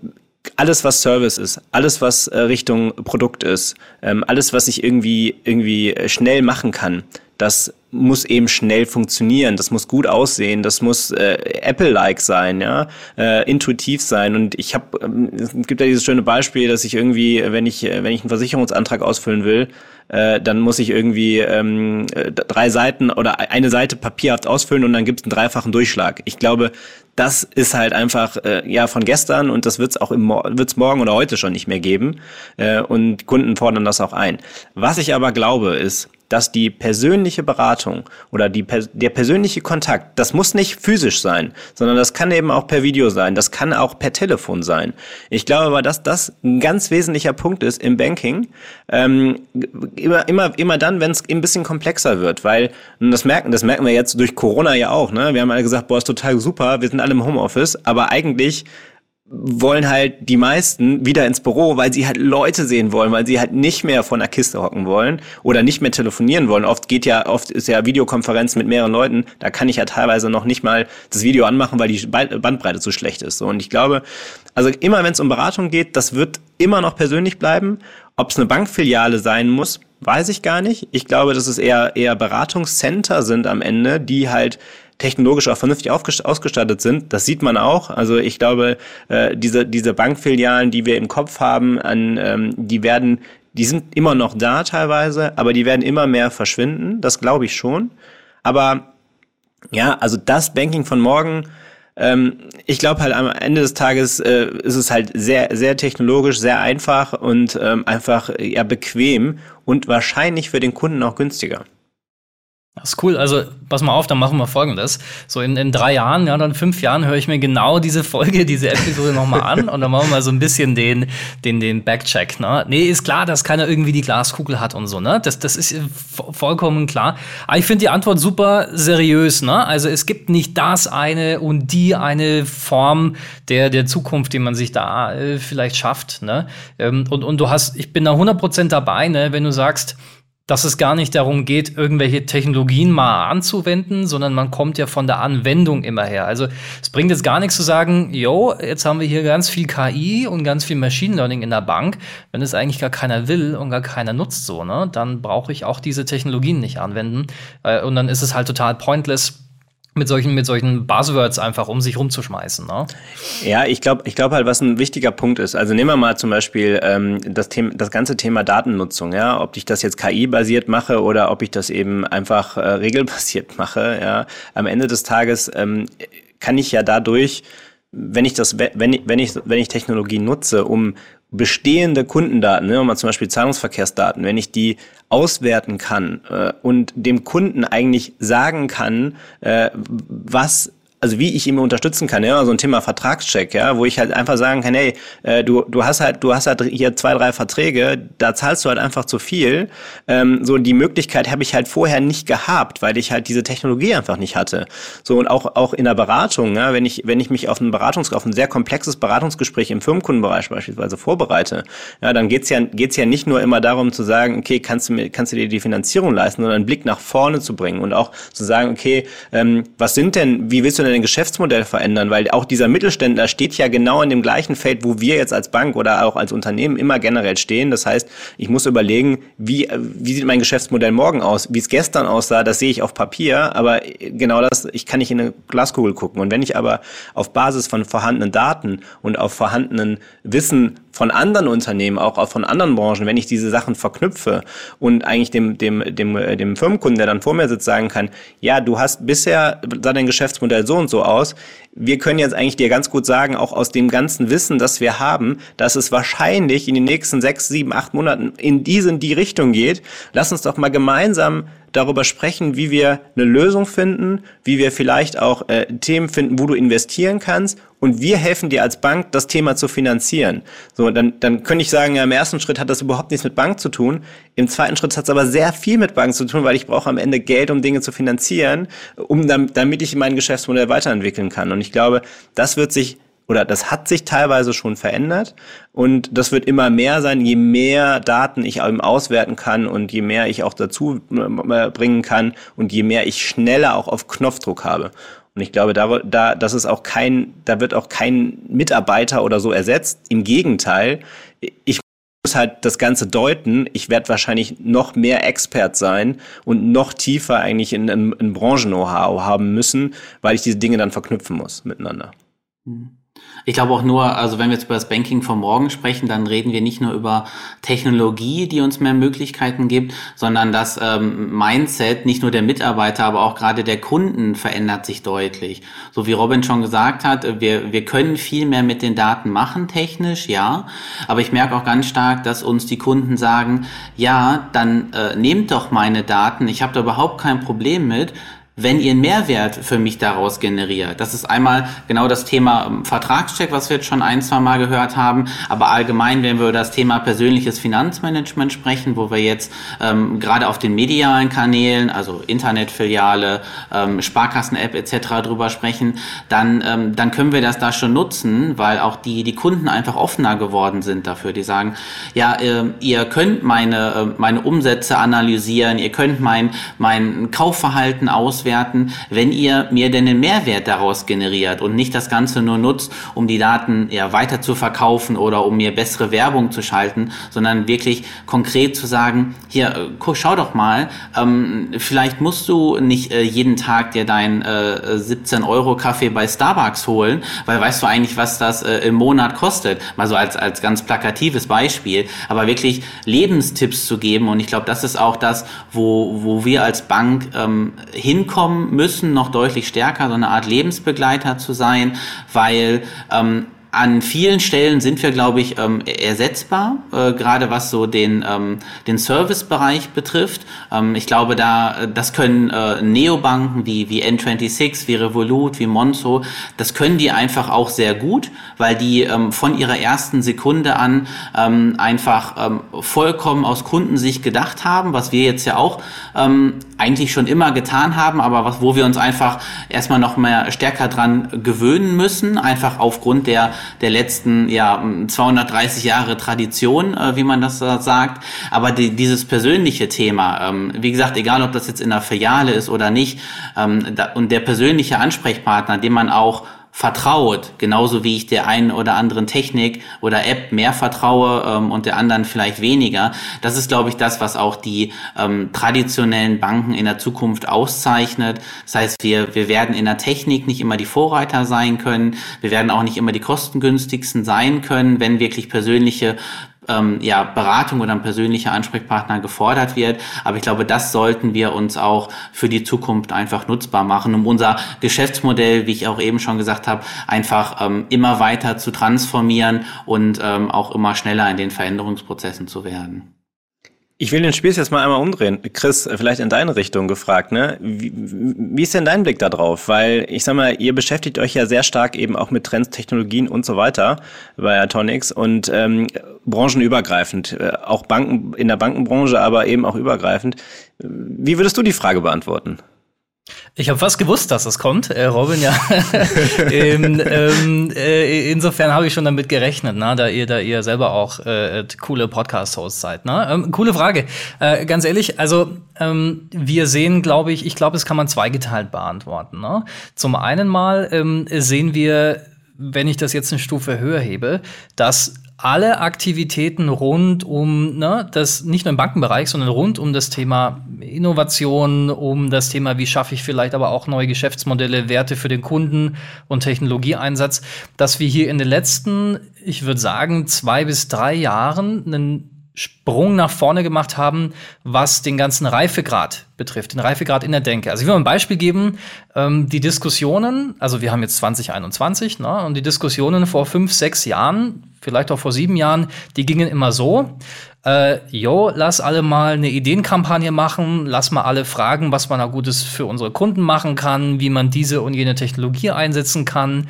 alles, was Service ist, alles, was äh, Richtung Produkt ist, ähm, alles, was ich irgendwie, irgendwie äh, schnell machen kann, das muss eben schnell funktionieren, das muss gut aussehen, das muss äh, Apple-like sein, ja, äh, intuitiv sein. Und ich habe, ähm, es gibt ja dieses schöne Beispiel, dass ich irgendwie, wenn ich, wenn ich einen Versicherungsantrag ausfüllen will, äh, dann muss ich irgendwie ähm, drei Seiten oder eine Seite papierhaft ausfüllen und dann gibt es einen dreifachen Durchschlag. Ich glaube, das ist halt einfach äh, ja von gestern und das wird es auch im wird's morgen oder heute schon nicht mehr geben. Äh, und Kunden fordern das auch ein. Was ich aber glaube, ist, dass die persönliche Beratung oder die, der persönliche Kontakt, das muss nicht physisch sein, sondern das kann eben auch per Video sein, das kann auch per Telefon sein. Ich glaube aber, dass das ein ganz wesentlicher Punkt ist im Banking, ähm, immer, immer, immer dann, wenn es ein bisschen komplexer wird, weil, und das merken, das merken wir jetzt durch Corona ja auch, ne? Wir haben alle gesagt, boah, ist total super, wir sind alle im Homeoffice, aber eigentlich wollen halt die meisten wieder ins Büro, weil sie halt Leute sehen wollen, weil sie halt nicht mehr von der Kiste hocken wollen oder nicht mehr telefonieren wollen. Oft geht ja, oft ist ja Videokonferenz mit mehreren Leuten, da kann ich ja teilweise noch nicht mal das Video anmachen, weil die Bandbreite zu schlecht ist. Und ich glaube, also immer wenn es um Beratung geht, das wird immer noch persönlich bleiben. Ob es eine Bankfiliale sein muss, weiß ich gar nicht. Ich glaube, dass es eher, eher Beratungscenter sind am Ende, die halt technologisch auch vernünftig ausgestattet sind. Das sieht man auch. Also ich glaube, äh, diese, diese Bankfilialen, die wir im Kopf haben, an, ähm, die werden, die sind immer noch da teilweise, aber die werden immer mehr verschwinden. Das glaube ich schon. Aber ja, also das Banking von morgen, ähm, ich glaube halt am Ende des Tages äh, ist es halt sehr, sehr technologisch, sehr einfach und ähm, einfach ja bequem und wahrscheinlich für den Kunden auch günstiger. Das ist cool. Also, pass mal auf, dann machen wir folgendes. So in, in drei Jahren, ja, dann fünf Jahren höre ich mir genau diese Folge, diese Episode nochmal an und dann machen wir mal so ein bisschen den, den, den Backcheck, ne? Nee, ist klar, dass keiner irgendwie die Glaskugel hat und so, ne? Das, das ist vollkommen klar. Aber ich finde die Antwort super seriös, ne? Also, es gibt nicht das eine und die eine Form der, der Zukunft, die man sich da äh, vielleicht schafft, ne? Ähm, und, und du hast, ich bin da 100% dabei, ne? Wenn du sagst, dass es gar nicht darum geht, irgendwelche Technologien mal anzuwenden, sondern man kommt ja von der Anwendung immer her. Also es bringt jetzt gar nichts zu sagen, yo, jetzt haben wir hier ganz viel KI und ganz viel Machine Learning in der Bank. Wenn es eigentlich gar keiner will und gar keiner nutzt so, ne, dann brauche ich auch diese Technologien nicht anwenden. Äh, und dann ist es halt total pointless, mit solchen, mit solchen Buzzwords einfach um sich rumzuschmeißen. Ne? Ja, ich glaube ich glaube halt, was ein wichtiger Punkt ist. Also nehmen wir mal zum Beispiel ähm, das, Thema, das ganze Thema Datennutzung, ja, ob ich das jetzt KI-basiert mache oder ob ich das eben einfach äh, regelbasiert mache, ja. Am Ende des Tages ähm, kann ich ja dadurch wenn ich das, wenn ich, wenn ich, wenn ich Technologie nutze, um bestehende Kundendaten, nehmen wir mal zum Beispiel Zahlungsverkehrsdaten, wenn ich die auswerten kann äh, und dem Kunden eigentlich sagen kann, äh, was also wie ich ihn unterstützen kann, ja, so ein Thema Vertragscheck, ja, wo ich halt einfach sagen kann, hey, äh, du, du hast halt, du hast halt hier zwei, drei Verträge, da zahlst du halt einfach zu viel. Ähm, so die Möglichkeit habe ich halt vorher nicht gehabt, weil ich halt diese Technologie einfach nicht hatte. So und auch auch in der Beratung, ja, wenn ich wenn ich mich auf ein Beratungs auf ein sehr komplexes Beratungsgespräch im Firmenkundenbereich beispielsweise vorbereite, ja, dann geht's ja geht's ja nicht nur immer darum zu sagen, okay, kannst du mir kannst du dir die Finanzierung leisten, sondern einen Blick nach vorne zu bringen und auch zu sagen, okay, ähm, was sind denn, wie willst du denn dein Geschäftsmodell verändern? Weil auch dieser Mittelständler steht ja genau in dem gleichen Feld, wo wir jetzt als Bank oder auch als Unternehmen immer generell stehen. Das heißt, ich muss überlegen, wie, wie sieht mein Geschäftsmodell morgen aus? Wie es gestern aussah, das sehe ich auf Papier, aber genau das, ich kann nicht in eine Glaskugel gucken. Und wenn ich aber auf Basis von vorhandenen Daten und auf vorhandenen Wissen von anderen Unternehmen, auch von anderen Branchen, wenn ich diese Sachen verknüpfe und eigentlich dem, dem, dem, dem Firmenkunden, der dann vor mir sitzt, sagen kann, ja, du hast bisher, sah dein Geschäftsmodell so und so aus. Wir können jetzt eigentlich dir ganz gut sagen, auch aus dem ganzen Wissen, das wir haben, dass es wahrscheinlich in den nächsten sechs, sieben, acht Monaten in diese, in die Richtung geht. Lass uns doch mal gemeinsam darüber sprechen, wie wir eine Lösung finden, wie wir vielleicht auch äh, Themen finden, wo du investieren kannst und wir helfen dir als Bank, das Thema zu finanzieren. So, dann, dann könnte ich sagen, ja, im ersten Schritt hat das überhaupt nichts mit Bank zu tun. Im zweiten Schritt hat es aber sehr viel mit Bank zu tun, weil ich brauche am Ende Geld, um Dinge zu finanzieren, um damit ich mein Geschäftsmodell weiterentwickeln kann. Und ich glaube, das wird sich oder das hat sich teilweise schon verändert und das wird immer mehr sein, je mehr Daten ich auswerten kann und je mehr ich auch dazu äh, bringen kann und je mehr ich schneller auch auf Knopfdruck habe. Und ich glaube, da, da, das ist auch kein, da wird auch kein Mitarbeiter oder so ersetzt. Im Gegenteil, ich muss halt das Ganze deuten. Ich werde wahrscheinlich noch mehr Expert sein und noch tiefer eigentlich in, in, in Branchen-Know-how haben müssen, weil ich diese Dinge dann verknüpfen muss miteinander. Mhm. Ich glaube auch nur, also wenn wir jetzt über das Banking von morgen sprechen, dann reden wir nicht nur über Technologie, die uns mehr Möglichkeiten gibt, sondern das ähm, Mindset nicht nur der Mitarbeiter, aber auch gerade der Kunden verändert sich deutlich. So wie Robin schon gesagt hat, wir, wir können viel mehr mit den Daten machen, technisch, ja. Aber ich merke auch ganz stark, dass uns die Kunden sagen, ja, dann äh, nehmt doch meine Daten, ich habe da überhaupt kein Problem mit wenn ihr einen Mehrwert für mich daraus generiert. Das ist einmal genau das Thema ähm, Vertragscheck, was wir jetzt schon ein, zwei Mal gehört haben, aber allgemein, wenn wir über das Thema persönliches Finanzmanagement sprechen, wo wir jetzt ähm, gerade auf den medialen Kanälen, also Internetfiliale, ähm, Sparkassen-App etc. drüber sprechen, dann, ähm, dann können wir das da schon nutzen, weil auch die, die Kunden einfach offener geworden sind dafür. Die sagen, ja, äh, ihr könnt meine, äh, meine Umsätze analysieren, ihr könnt mein, mein Kaufverhalten aus auswerten, wenn ihr mir denn einen Mehrwert daraus generiert und nicht das Ganze nur nutzt, um die Daten ja weiter zu verkaufen oder um mir bessere Werbung zu schalten, sondern wirklich konkret zu sagen, hier, äh, schau doch mal, ähm, vielleicht musst du nicht äh, jeden Tag dir deinen äh, 17 Euro Kaffee bei Starbucks holen, weil weißt du eigentlich, was das äh, im Monat kostet, mal so als, als ganz plakatives Beispiel, aber wirklich Lebenstipps zu geben und ich glaube, das ist auch das, wo, wo wir als Bank ähm, hinkommen hinkommen müssen, noch deutlich stärker so eine Art Lebensbegleiter zu sein, weil ähm, an vielen Stellen sind wir, glaube ich, ähm, ersetzbar, äh, gerade was so den, ähm, den Servicebereich betrifft. Ähm, ich glaube, da, das können äh, Neobanken wie, wie N26, wie Revolut, wie Monzo, das können die einfach auch sehr gut, weil die ähm, von ihrer ersten Sekunde an ähm, einfach ähm, vollkommen aus Kundensicht gedacht haben, was wir jetzt ja auch ähm, eigentlich schon immer getan haben, aber was, wo wir uns einfach erstmal noch mehr stärker dran gewöhnen müssen, einfach aufgrund der der letzten ja 230 Jahre Tradition, äh, wie man das äh, sagt. Aber die, dieses persönliche Thema, ähm, wie gesagt, egal ob das jetzt in der Filiale ist oder nicht, ähm, da, und der persönliche Ansprechpartner, den man auch vertraut, genauso wie ich der einen oder anderen Technik oder App mehr vertraue ähm, und der anderen vielleicht weniger. Das ist, glaube ich, das, was auch die ähm, traditionellen Banken in der Zukunft auszeichnet. Das heißt, wir, wir werden in der Technik nicht immer die Vorreiter sein können. Wir werden auch nicht immer die kostengünstigsten sein können, wenn wirklich persönliche ähm, ja, Beratung oder ein persönlicher Ansprechpartner gefordert wird. Aber ich glaube, das sollten wir uns auch für die Zukunft einfach nutzbar machen, um unser Geschäftsmodell, wie ich auch eben schon gesagt habe, einfach ähm, immer weiter zu transformieren und ähm, auch immer schneller in den Veränderungsprozessen zu werden. Ich will den Spieß jetzt mal einmal umdrehen. Chris, vielleicht in deine Richtung gefragt, ne? Wie, wie ist denn dein Blick da drauf? Weil ich sag mal, ihr beschäftigt euch ja sehr stark eben auch mit Trends, Technologien und so weiter bei Atonics und ähm, branchenübergreifend, äh, auch Banken in der Bankenbranche, aber eben auch übergreifend. Wie würdest du die Frage beantworten? Ich habe fast gewusst, dass es kommt, äh, Robin, ja. ähm, ähm, äh, insofern habe ich schon damit gerechnet, na, da ihr da ihr selber auch äh, coole Podcast-Hosts seid. Ne? Ähm, coole Frage. Äh, ganz ehrlich, also ähm, wir sehen, glaube ich, ich glaube, es kann man zweigeteilt beantworten. Ne? Zum einen mal ähm, sehen wir, wenn ich das jetzt eine Stufe höher hebe, dass alle Aktivitäten rund um ne, das, nicht nur im Bankenbereich, sondern rund um das Thema Innovation, um das Thema, wie schaffe ich vielleicht aber auch neue Geschäftsmodelle, Werte für den Kunden und Technologieeinsatz, dass wir hier in den letzten, ich würde sagen, zwei bis drei Jahren einen Sprung nach vorne gemacht haben, was den ganzen Reifegrad betrifft, den Reifegrad in der Denke. Also ich will mal ein Beispiel geben, ähm, die Diskussionen, also wir haben jetzt 2021, ne, und die Diskussionen vor fünf, sechs Jahren, vielleicht auch vor sieben Jahren, die gingen immer so, äh, jo, lass alle mal eine Ideenkampagne machen, lass mal alle fragen, was man da Gutes für unsere Kunden machen kann, wie man diese und jene Technologie einsetzen kann.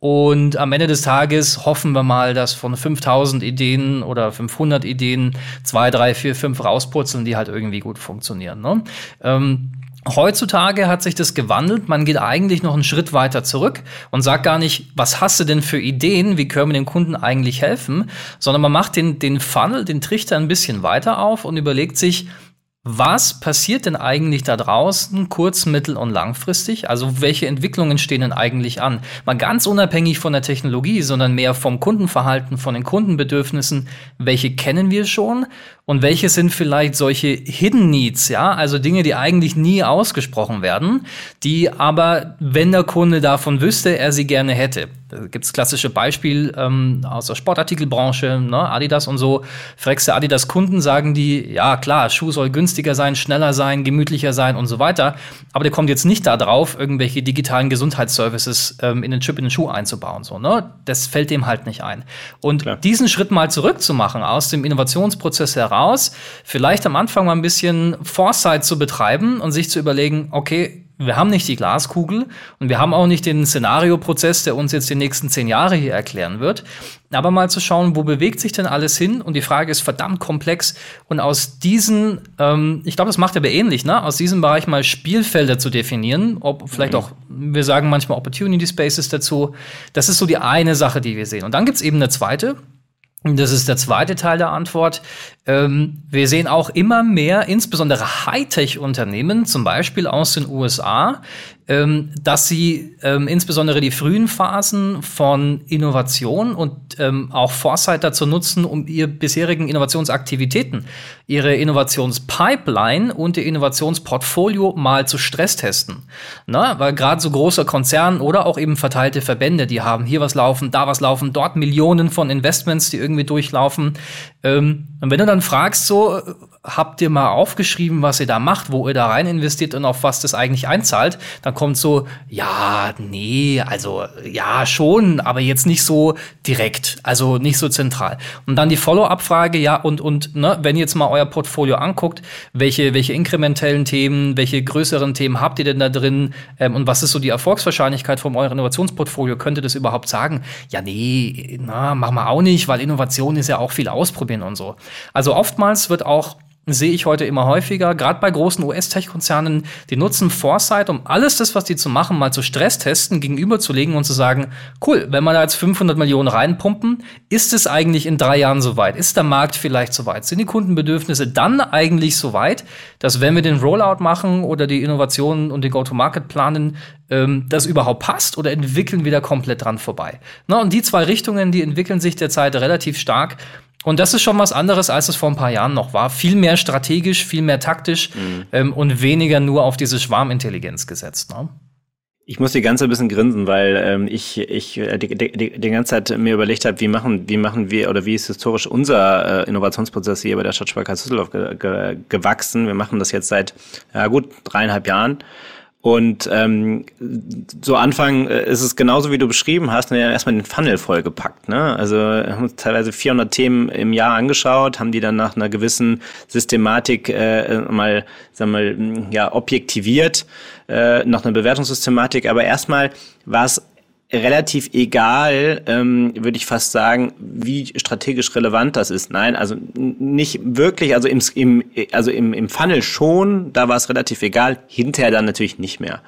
Und am Ende des Tages hoffen wir mal, dass von 5000 Ideen oder 500 Ideen zwei, drei, vier, fünf rauspurzeln, die halt irgendwie gut funktionieren. Ne? Ähm, Heutzutage hat sich das gewandelt. Man geht eigentlich noch einen Schritt weiter zurück und sagt gar nicht, was hast du denn für Ideen? Wie können wir dem Kunden eigentlich helfen? Sondern man macht den, den Funnel, den Trichter ein bisschen weiter auf und überlegt sich, was passiert denn eigentlich da draußen kurz-, mittel- und langfristig? Also welche Entwicklungen stehen denn eigentlich an? Mal ganz unabhängig von der Technologie, sondern mehr vom Kundenverhalten, von den Kundenbedürfnissen. Welche kennen wir schon und welche sind vielleicht solche Hidden Needs, ja, also Dinge, die eigentlich nie ausgesprochen werden, die aber, wenn der Kunde davon wüsste, er sie gerne hätte. Da gibt's klassische Beispiel ähm, aus der Sportartikelbranche, ne, Adidas und so. Fragst du Adidas Kunden, sagen die, ja klar, Schuh soll günstiger sein, schneller sein, gemütlicher sein und so weiter. Aber der kommt jetzt nicht da drauf, irgendwelche digitalen Gesundheitsservices ähm, in den Chip in den Schuh einzubauen. So, ne? Das fällt dem halt nicht ein. Und klar. diesen Schritt mal zurückzumachen aus dem Innovationsprozess heraus, aus, vielleicht am Anfang mal ein bisschen Foresight zu betreiben und sich zu überlegen, okay, wir haben nicht die Glaskugel und wir haben auch nicht den Szenarioprozess, der uns jetzt die nächsten zehn Jahre hier erklären wird. Aber mal zu schauen, wo bewegt sich denn alles hin? Und die Frage ist verdammt komplex. Und aus diesen, ähm, ich glaube, das macht aber ähnlich, ne? Aus diesem Bereich mal Spielfelder zu definieren, ob vielleicht mhm. auch, wir sagen manchmal Opportunity Spaces dazu. Das ist so die eine Sache, die wir sehen. Und dann gibt's eben eine zweite. Das ist der zweite Teil der Antwort. Ähm, wir sehen auch immer mehr, insbesondere Hightech-Unternehmen, zum Beispiel aus den USA, ähm, dass sie ähm, insbesondere die frühen Phasen von Innovation und ähm, auch Foresight dazu nutzen, um ihre bisherigen Innovationsaktivitäten, ihre Innovationspipeline und ihr Innovationsportfolio mal zu stresstesten. Na, weil gerade so große Konzerne oder auch eben verteilte Verbände, die haben hier was laufen, da was laufen, dort Millionen von Investments, die irgendwie durchlaufen. Ähm, und wenn du dann fragst, so, habt ihr mal aufgeschrieben, was ihr da macht, wo ihr da rein investiert und auf was das eigentlich einzahlt, dann kommt so, ja, nee, also ja, schon, aber jetzt nicht so direkt, also nicht so zentral. Und dann die Follow-up-Frage, ja, und, und ne, wenn ihr jetzt mal euer Portfolio anguckt, welche, welche inkrementellen Themen, welche größeren Themen habt ihr denn da drin ähm, und was ist so die Erfolgswahrscheinlichkeit von eurem Innovationsportfolio? Könnt ihr das überhaupt sagen? Ja, nee, na, machen wir auch nicht, weil Innovation ist ja auch viel ausprobieren und so. Also oftmals wird auch sehe ich heute immer häufiger, gerade bei großen US-Tech-Konzernen, die nutzen Foresight, um alles das, was die zu machen, mal zu Stresstesten gegenüberzulegen und zu sagen, cool, wenn wir da jetzt 500 Millionen reinpumpen, ist es eigentlich in drei Jahren soweit? Ist der Markt vielleicht soweit? Sind die Kundenbedürfnisse dann eigentlich soweit, dass wenn wir den Rollout machen oder die Innovationen und den Go-to-Market planen, ähm, das überhaupt passt oder entwickeln wir da komplett dran vorbei? Na, und die zwei Richtungen, die entwickeln sich derzeit relativ stark. Und das ist schon was anderes, als es vor ein paar Jahren noch war. Viel mehr strategisch, viel mehr taktisch mhm. ähm, und weniger nur auf diese Schwarmintelligenz gesetzt. Ne? Ich muss die ganze ein bisschen grinsen, weil ähm, ich, ich äh, die, die, die, ganze Zeit mir überlegt habe, wie machen, wie machen wir oder wie ist historisch unser äh, Innovationsprozess hier bei der Stadtsparkasse Düsseldorf ge, ge, gewachsen. Wir machen das jetzt seit ja gut dreieinhalb Jahren Und ähm, so Anfang äh, ist es genauso, wie du beschrieben hast, wir haben erstmal den Funnel vollgepackt. Ne? Also haben uns teilweise 400 Themen im Jahr angeschaut, haben die dann nach einer gewissen Systematik äh, mal, sagen wir mal, ja, objektiviert, äh, nach einer Bewertungssystematik. Aber erstmal war es relativ egal, ähm, würde ich fast sagen, wie strategisch relevant das ist. Nein, also nicht wirklich, also im, im, also im, im Funnel schon, da war es relativ egal, hinterher dann natürlich nicht mehr.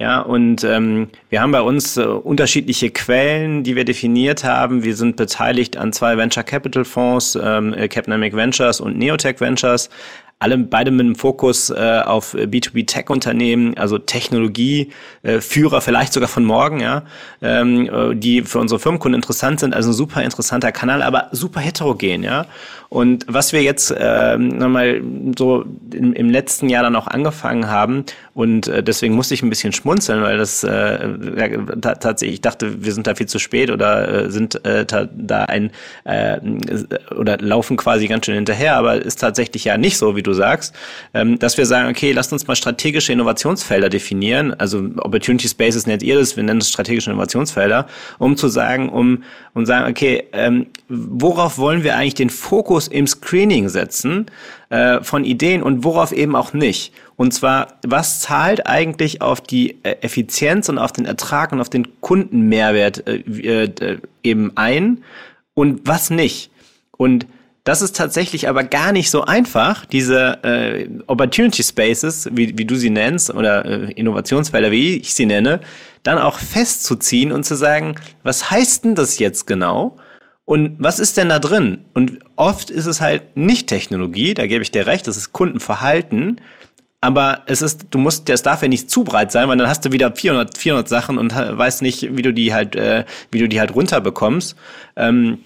Ja, und ähm, wir haben bei uns äh, unterschiedliche Quellen, die wir definiert haben. Wir sind beteiligt an zwei Venture Capital Fonds, ähm, Capnamic Ventures und Neotech Ventures, alle beide mit einem Fokus äh, auf B2B-Tech-Unternehmen, also Technologie, äh, vielleicht sogar von morgen, ja, ähm, äh, die für unsere Firmenkunden interessant sind. Also ein super interessanter Kanal, aber super heterogen, ja. Und was wir jetzt äh, nochmal so im, im letzten Jahr dann auch angefangen haben, und äh, deswegen musste ich ein bisschen schmunzeln, weil das äh, ja, tatsächlich, ich dachte, wir sind da viel zu spät oder äh, sind äh, da ein äh, oder laufen quasi ganz schön hinterher, aber ist tatsächlich ja nicht so, wie du sagst, ähm, dass wir sagen, okay, lasst uns mal strategische Innovationsfelder definieren, also Opportunity Spaces nennt ihr das, wir nennen es strategische Innovationsfelder, um zu sagen, um und sagen, okay, ähm, worauf wollen wir eigentlich den Fokus im Screening setzen äh, von Ideen und worauf eben auch nicht. Und zwar, was zahlt eigentlich auf die äh, Effizienz und auf den Ertrag und auf den Kundenmehrwert äh, äh, eben ein und was nicht. Und das ist tatsächlich aber gar nicht so einfach, diese äh, Opportunity Spaces, wie, wie du sie nennst, oder äh, Innovationsfelder, wie ich sie nenne, dann auch festzuziehen und zu sagen, was heißt denn das jetzt genau? Und was ist denn da drin? Und oft ist es halt nicht Technologie, da gebe ich dir recht, das ist Kundenverhalten. Aber es ist, du musst, das darf ja nicht zu breit sein, weil dann hast du wieder 400, 400 Sachen und weißt nicht, wie du die halt, äh, wie du die halt runterbekommst. Ähm,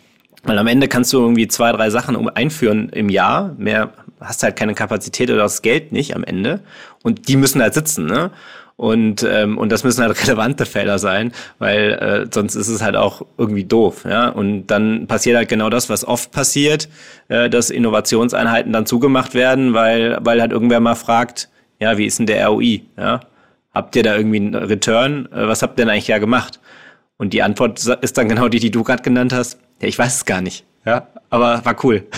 weil am Ende kannst du irgendwie zwei, drei Sachen einführen im Jahr. Mehr hast halt keine Kapazität oder das Geld nicht am Ende. Und die müssen halt sitzen, ne? Und, ähm, und das müssen halt relevante Felder sein, weil äh, sonst ist es halt auch irgendwie doof. Ja? Und dann passiert halt genau das, was oft passiert, äh, dass Innovationseinheiten dann zugemacht werden, weil, weil halt irgendwer mal fragt, ja, wie ist denn der ROI? Ja? Habt ihr da irgendwie einen Return? Äh, was habt ihr denn eigentlich ja gemacht? Und die Antwort ist dann genau die, die du gerade genannt hast. Ja, ich weiß es gar nicht. Ja, aber war cool.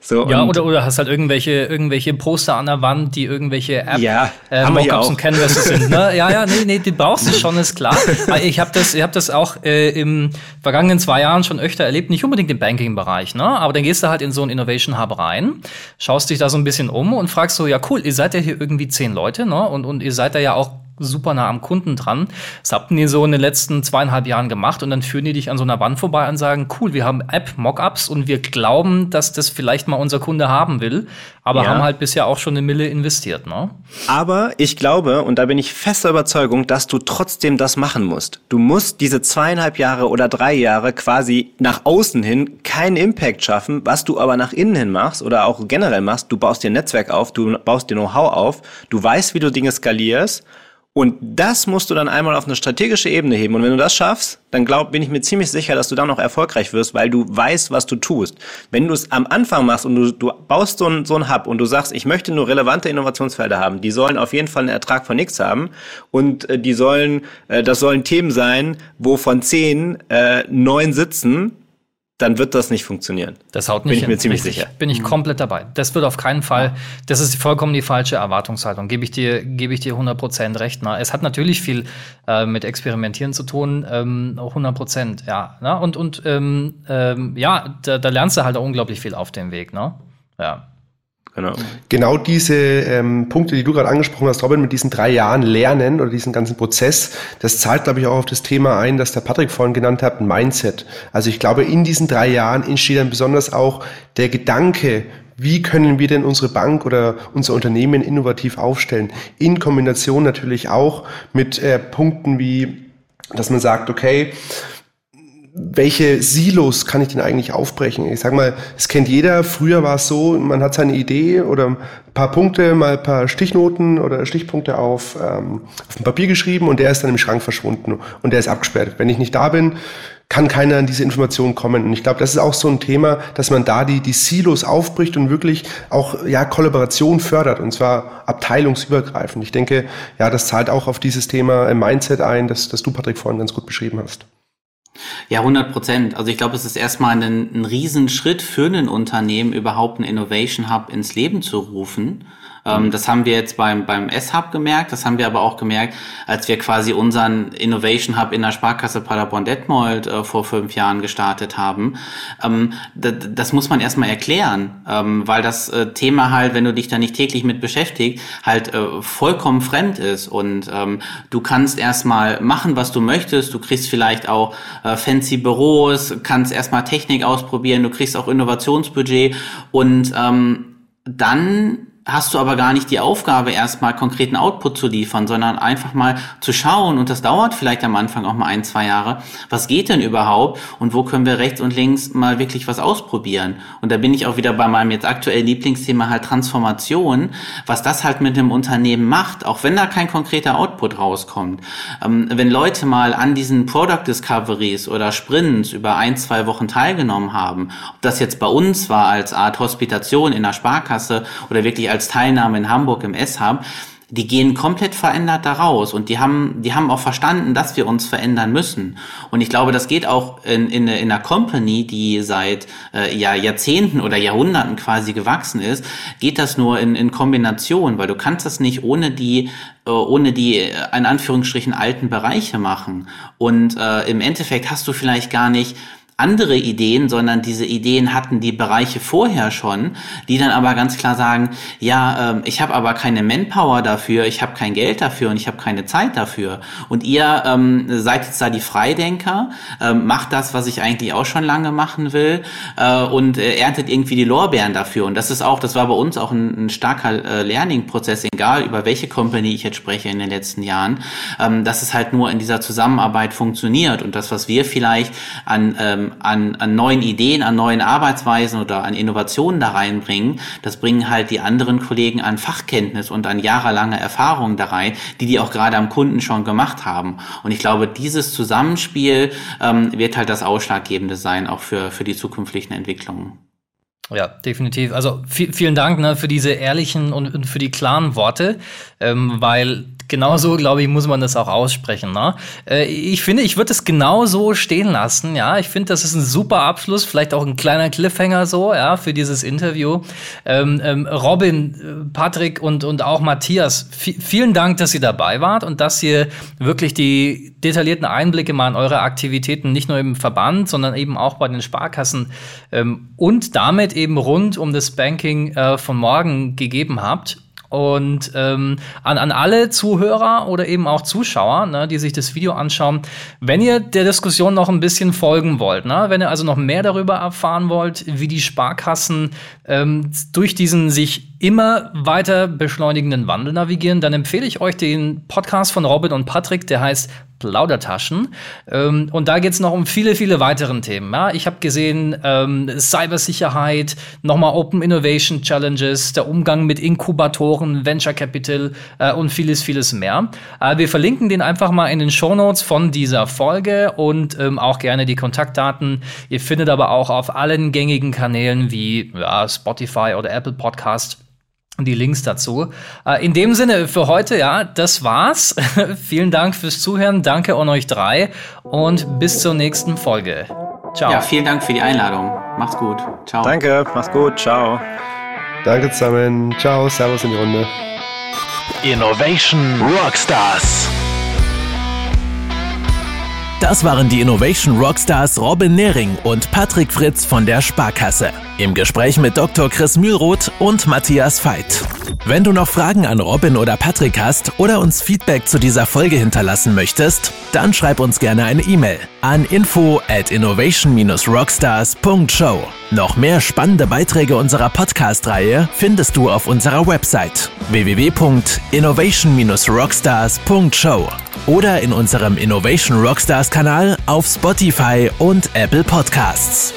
So, ja, oder, oder hast halt irgendwelche, irgendwelche Poster an der Wand, die irgendwelche App, ja, äh, Mockups und Canvases sind. Ne? Ja, ja, nee, nee, die brauchst du schon, ist klar. ich habe das, ich hab das auch äh, im vergangenen zwei Jahren schon öfter erlebt, nicht unbedingt im Banking-Bereich, ne? aber dann gehst du halt in so einen Innovation Hub rein, schaust dich da so ein bisschen um und fragst so, ja cool, ihr seid ja hier irgendwie zehn Leute ne? und, und ihr seid da ja auch super nah am Kunden dran. Das habt ihr so in den letzten zweieinhalb Jahren gemacht und dann führen die dich an so einer Wand vorbei und sagen, cool, wir haben App-Mockups und wir glauben, dass das vielleicht mal unser Kunde haben will, aber ja. haben halt bisher auch schon eine Mille investiert, ne? Aber ich glaube, und da bin ich fester Überzeugung, dass du trotzdem das machen musst. Du musst diese zweieinhalb Jahre oder drei Jahre quasi nach außen hin keinen Impact schaffen, was du aber nach innen hin machst oder auch generell machst. Du baust dir ein Netzwerk auf, du baust dir Know-how auf, du weißt, wie du Dinge skalierst und das musst du dann einmal auf eine strategische Ebene heben. Und wenn du das schaffst, dann glaub, bin ich mir ziemlich sicher, dass du dann auch erfolgreich wirst, weil du weißt, was du tust. Wenn du es am Anfang machst und du, du baust so einen so Hub und du sagst, ich möchte nur relevante Innovationsfelder haben, die sollen auf jeden Fall einen Ertrag von nichts haben und äh, die sollen, äh, das sollen Themen sein, wo von zehn äh, neun sitzen, dann wird das nicht funktionieren. Das haut nicht Bin ich hin. mir ziemlich Richtig. sicher. Bin ich mhm. komplett dabei. Das wird auf keinen Fall, das ist vollkommen die falsche Erwartungshaltung. Gebe ich dir, gebe ich dir 100% recht. Na, es hat natürlich viel äh, mit Experimentieren zu tun, ähm, 100%, ja. Na, und, und, ähm, ähm, ja, da, da lernst du halt auch unglaublich viel auf dem Weg, ne? Ja. Genau. Genau diese ähm, Punkte, die du gerade angesprochen hast, Robin, mit diesen drei Jahren Lernen oder diesen ganzen Prozess, das zahlt, glaube ich, auch auf das Thema ein, das der Patrick vorhin genannt hat, ein Mindset. Also ich glaube, in diesen drei Jahren entsteht dann besonders auch der Gedanke, wie können wir denn unsere Bank oder unser Unternehmen innovativ aufstellen? In Kombination natürlich auch mit äh, Punkten wie, dass man sagt, okay, welche Silos kann ich denn eigentlich aufbrechen? Ich sag mal, es kennt jeder. Früher war es so, man hat seine Idee oder ein paar Punkte, mal ein paar Stichnoten oder Stichpunkte auf, ähm, auf dem Papier geschrieben und der ist dann im Schrank verschwunden und der ist abgesperrt. Wenn ich nicht da bin, kann keiner an diese Informationen kommen. Und ich glaube, das ist auch so ein Thema, dass man da die, die Silos aufbricht und wirklich auch ja, Kollaboration fördert und zwar abteilungsübergreifend. Ich denke, ja, das zahlt auch auf dieses Thema Mindset ein, das, das du, Patrick, vorhin ganz gut beschrieben hast. Ja, 100 Prozent. Also ich glaube, es ist erstmal ein, ein Riesenschritt für ein Unternehmen, überhaupt einen Innovation Hub ins Leben zu rufen. Ähm, das haben wir jetzt beim, beim S-Hub gemerkt, das haben wir aber auch gemerkt, als wir quasi unseren Innovation Hub in der Sparkasse Paderborn-Detmold äh, vor fünf Jahren gestartet haben. Ähm, das muss man erstmal erklären, ähm, weil das äh, Thema halt, wenn du dich da nicht täglich mit beschäftigst, halt äh, vollkommen fremd ist und ähm, du kannst erstmal machen, was du möchtest, du kriegst vielleicht auch äh, fancy Büros, kannst erstmal Technik ausprobieren, du kriegst auch Innovationsbudget. Und ähm, dann hast du aber gar nicht die Aufgabe, erstmal konkreten Output zu liefern, sondern einfach mal zu schauen, und das dauert vielleicht am Anfang auch mal ein, zwei Jahre, was geht denn überhaupt und wo können wir rechts und links mal wirklich was ausprobieren. Und da bin ich auch wieder bei meinem jetzt aktuellen Lieblingsthema halt Transformation, was das halt mit dem Unternehmen macht, auch wenn da kein konkreter Output rauskommt. Ähm, wenn Leute mal an diesen Product Discoveries oder Sprints über ein, zwei Wochen teilgenommen haben, ob das jetzt bei uns war als Art Hospitation in der Sparkasse oder wirklich als als Teilnahme in Hamburg im S-Hub, die gehen komplett verändert da raus und die haben, die haben auch verstanden, dass wir uns verändern müssen. Und ich glaube, das geht auch in, in, in einer Company, die seit äh, ja, Jahrzehnten oder Jahrhunderten quasi gewachsen ist, geht das nur in, in Kombination, weil du kannst das nicht ohne die äh, ohne die äh, in Anführungsstrichen alten Bereiche machen. Und äh, im Endeffekt hast du vielleicht gar nicht andere Ideen, sondern diese Ideen hatten die Bereiche vorher schon, die dann aber ganz klar sagen, ja, ähm, ich habe aber keine Manpower dafür, ich habe kein Geld dafür und ich habe keine Zeit dafür. Und ihr ähm, seid jetzt da die Freidenker, ähm, macht das, was ich eigentlich auch schon lange machen will äh, und äh, erntet irgendwie die Lorbeeren dafür. Und das ist auch, das war bei uns auch ein, ein starker äh, Learning-Prozess, egal über welche Company ich jetzt spreche in den letzten Jahren, ähm, dass es halt nur in dieser Zusammenarbeit funktioniert und das, was wir vielleicht an ähm, an, an neuen Ideen, an neuen Arbeitsweisen oder an Innovationen da reinbringen, das bringen halt die anderen Kollegen an Fachkenntnis und an jahrelanger Erfahrung da rein, die die auch gerade am Kunden schon gemacht haben. Und ich glaube, dieses Zusammenspiel ähm, wird halt das Ausschlaggebende sein, auch für, für die zukünftigen Entwicklungen. Ja, definitiv. Also vielen Dank ne, für diese ehrlichen und, und für die klaren Worte, ähm, weil genauso, glaube ich, muss man das auch aussprechen. Ne? Äh, ich finde, ich würde es genauso stehen lassen. Ja, ich finde, das ist ein super Abschluss, vielleicht auch ein kleiner Cliffhanger so, ja, für dieses Interview. Ähm, ähm, Robin, äh, Patrick und, und auch Matthias, vielen Dank, dass ihr dabei wart und dass ihr wirklich die detaillierten Einblicke mal in eure Aktivitäten nicht nur im Verband, sondern eben auch bei den Sparkassen ähm, und damit eben rund um das Banking äh, von morgen gegeben habt. Und ähm, an, an alle Zuhörer oder eben auch Zuschauer, ne, die sich das Video anschauen, wenn ihr der Diskussion noch ein bisschen folgen wollt, ne, wenn ihr also noch mehr darüber erfahren wollt, wie die Sparkassen ähm, durch diesen sich immer weiter beschleunigenden Wandel navigieren, dann empfehle ich euch den Podcast von Robin und Patrick, der heißt Plaudertaschen. Ähm, und da geht es noch um viele, viele weitere Themen. Ja? Ich habe gesehen, ähm, Cybersicherheit, nochmal Open Innovation Challenges, der Umgang mit Inkubatoren, Venture Capital äh, und vieles, vieles mehr. Äh, wir verlinken den einfach mal in den Show Notes von dieser Folge und ähm, auch gerne die Kontaktdaten. Ihr findet aber auch auf allen gängigen Kanälen wie ja, Spotify oder Apple Podcast die Links dazu. Äh, in dem Sinne für heute, ja, das war's. Vielen Dank fürs Zuhören. Danke an euch drei und bis zur nächsten Folge. Ciao. Ja, vielen Dank für die Einladung. Macht's gut. Ciao. Danke, mach's gut. Ciao. Danke zusammen. Ciao, Servus in die Runde. Innovation Rockstars. Das waren die Innovation Rockstars Robin Nehring und Patrick Fritz von der Sparkasse. Im Gespräch mit Dr. Chris Mühlroth und Matthias Veit. Wenn du noch Fragen an Robin oder Patrick hast oder uns Feedback zu dieser Folge hinterlassen möchtest, dann schreib uns gerne eine E-Mail an info at innovation-rockstars.show. Noch mehr spannende Beiträge unserer Podcast-Reihe findest du auf unserer Website www.innovation-rockstars.show oder in unserem Innovation Rockstars Podcast-Kanal auf Spotify und Apple Podcasts.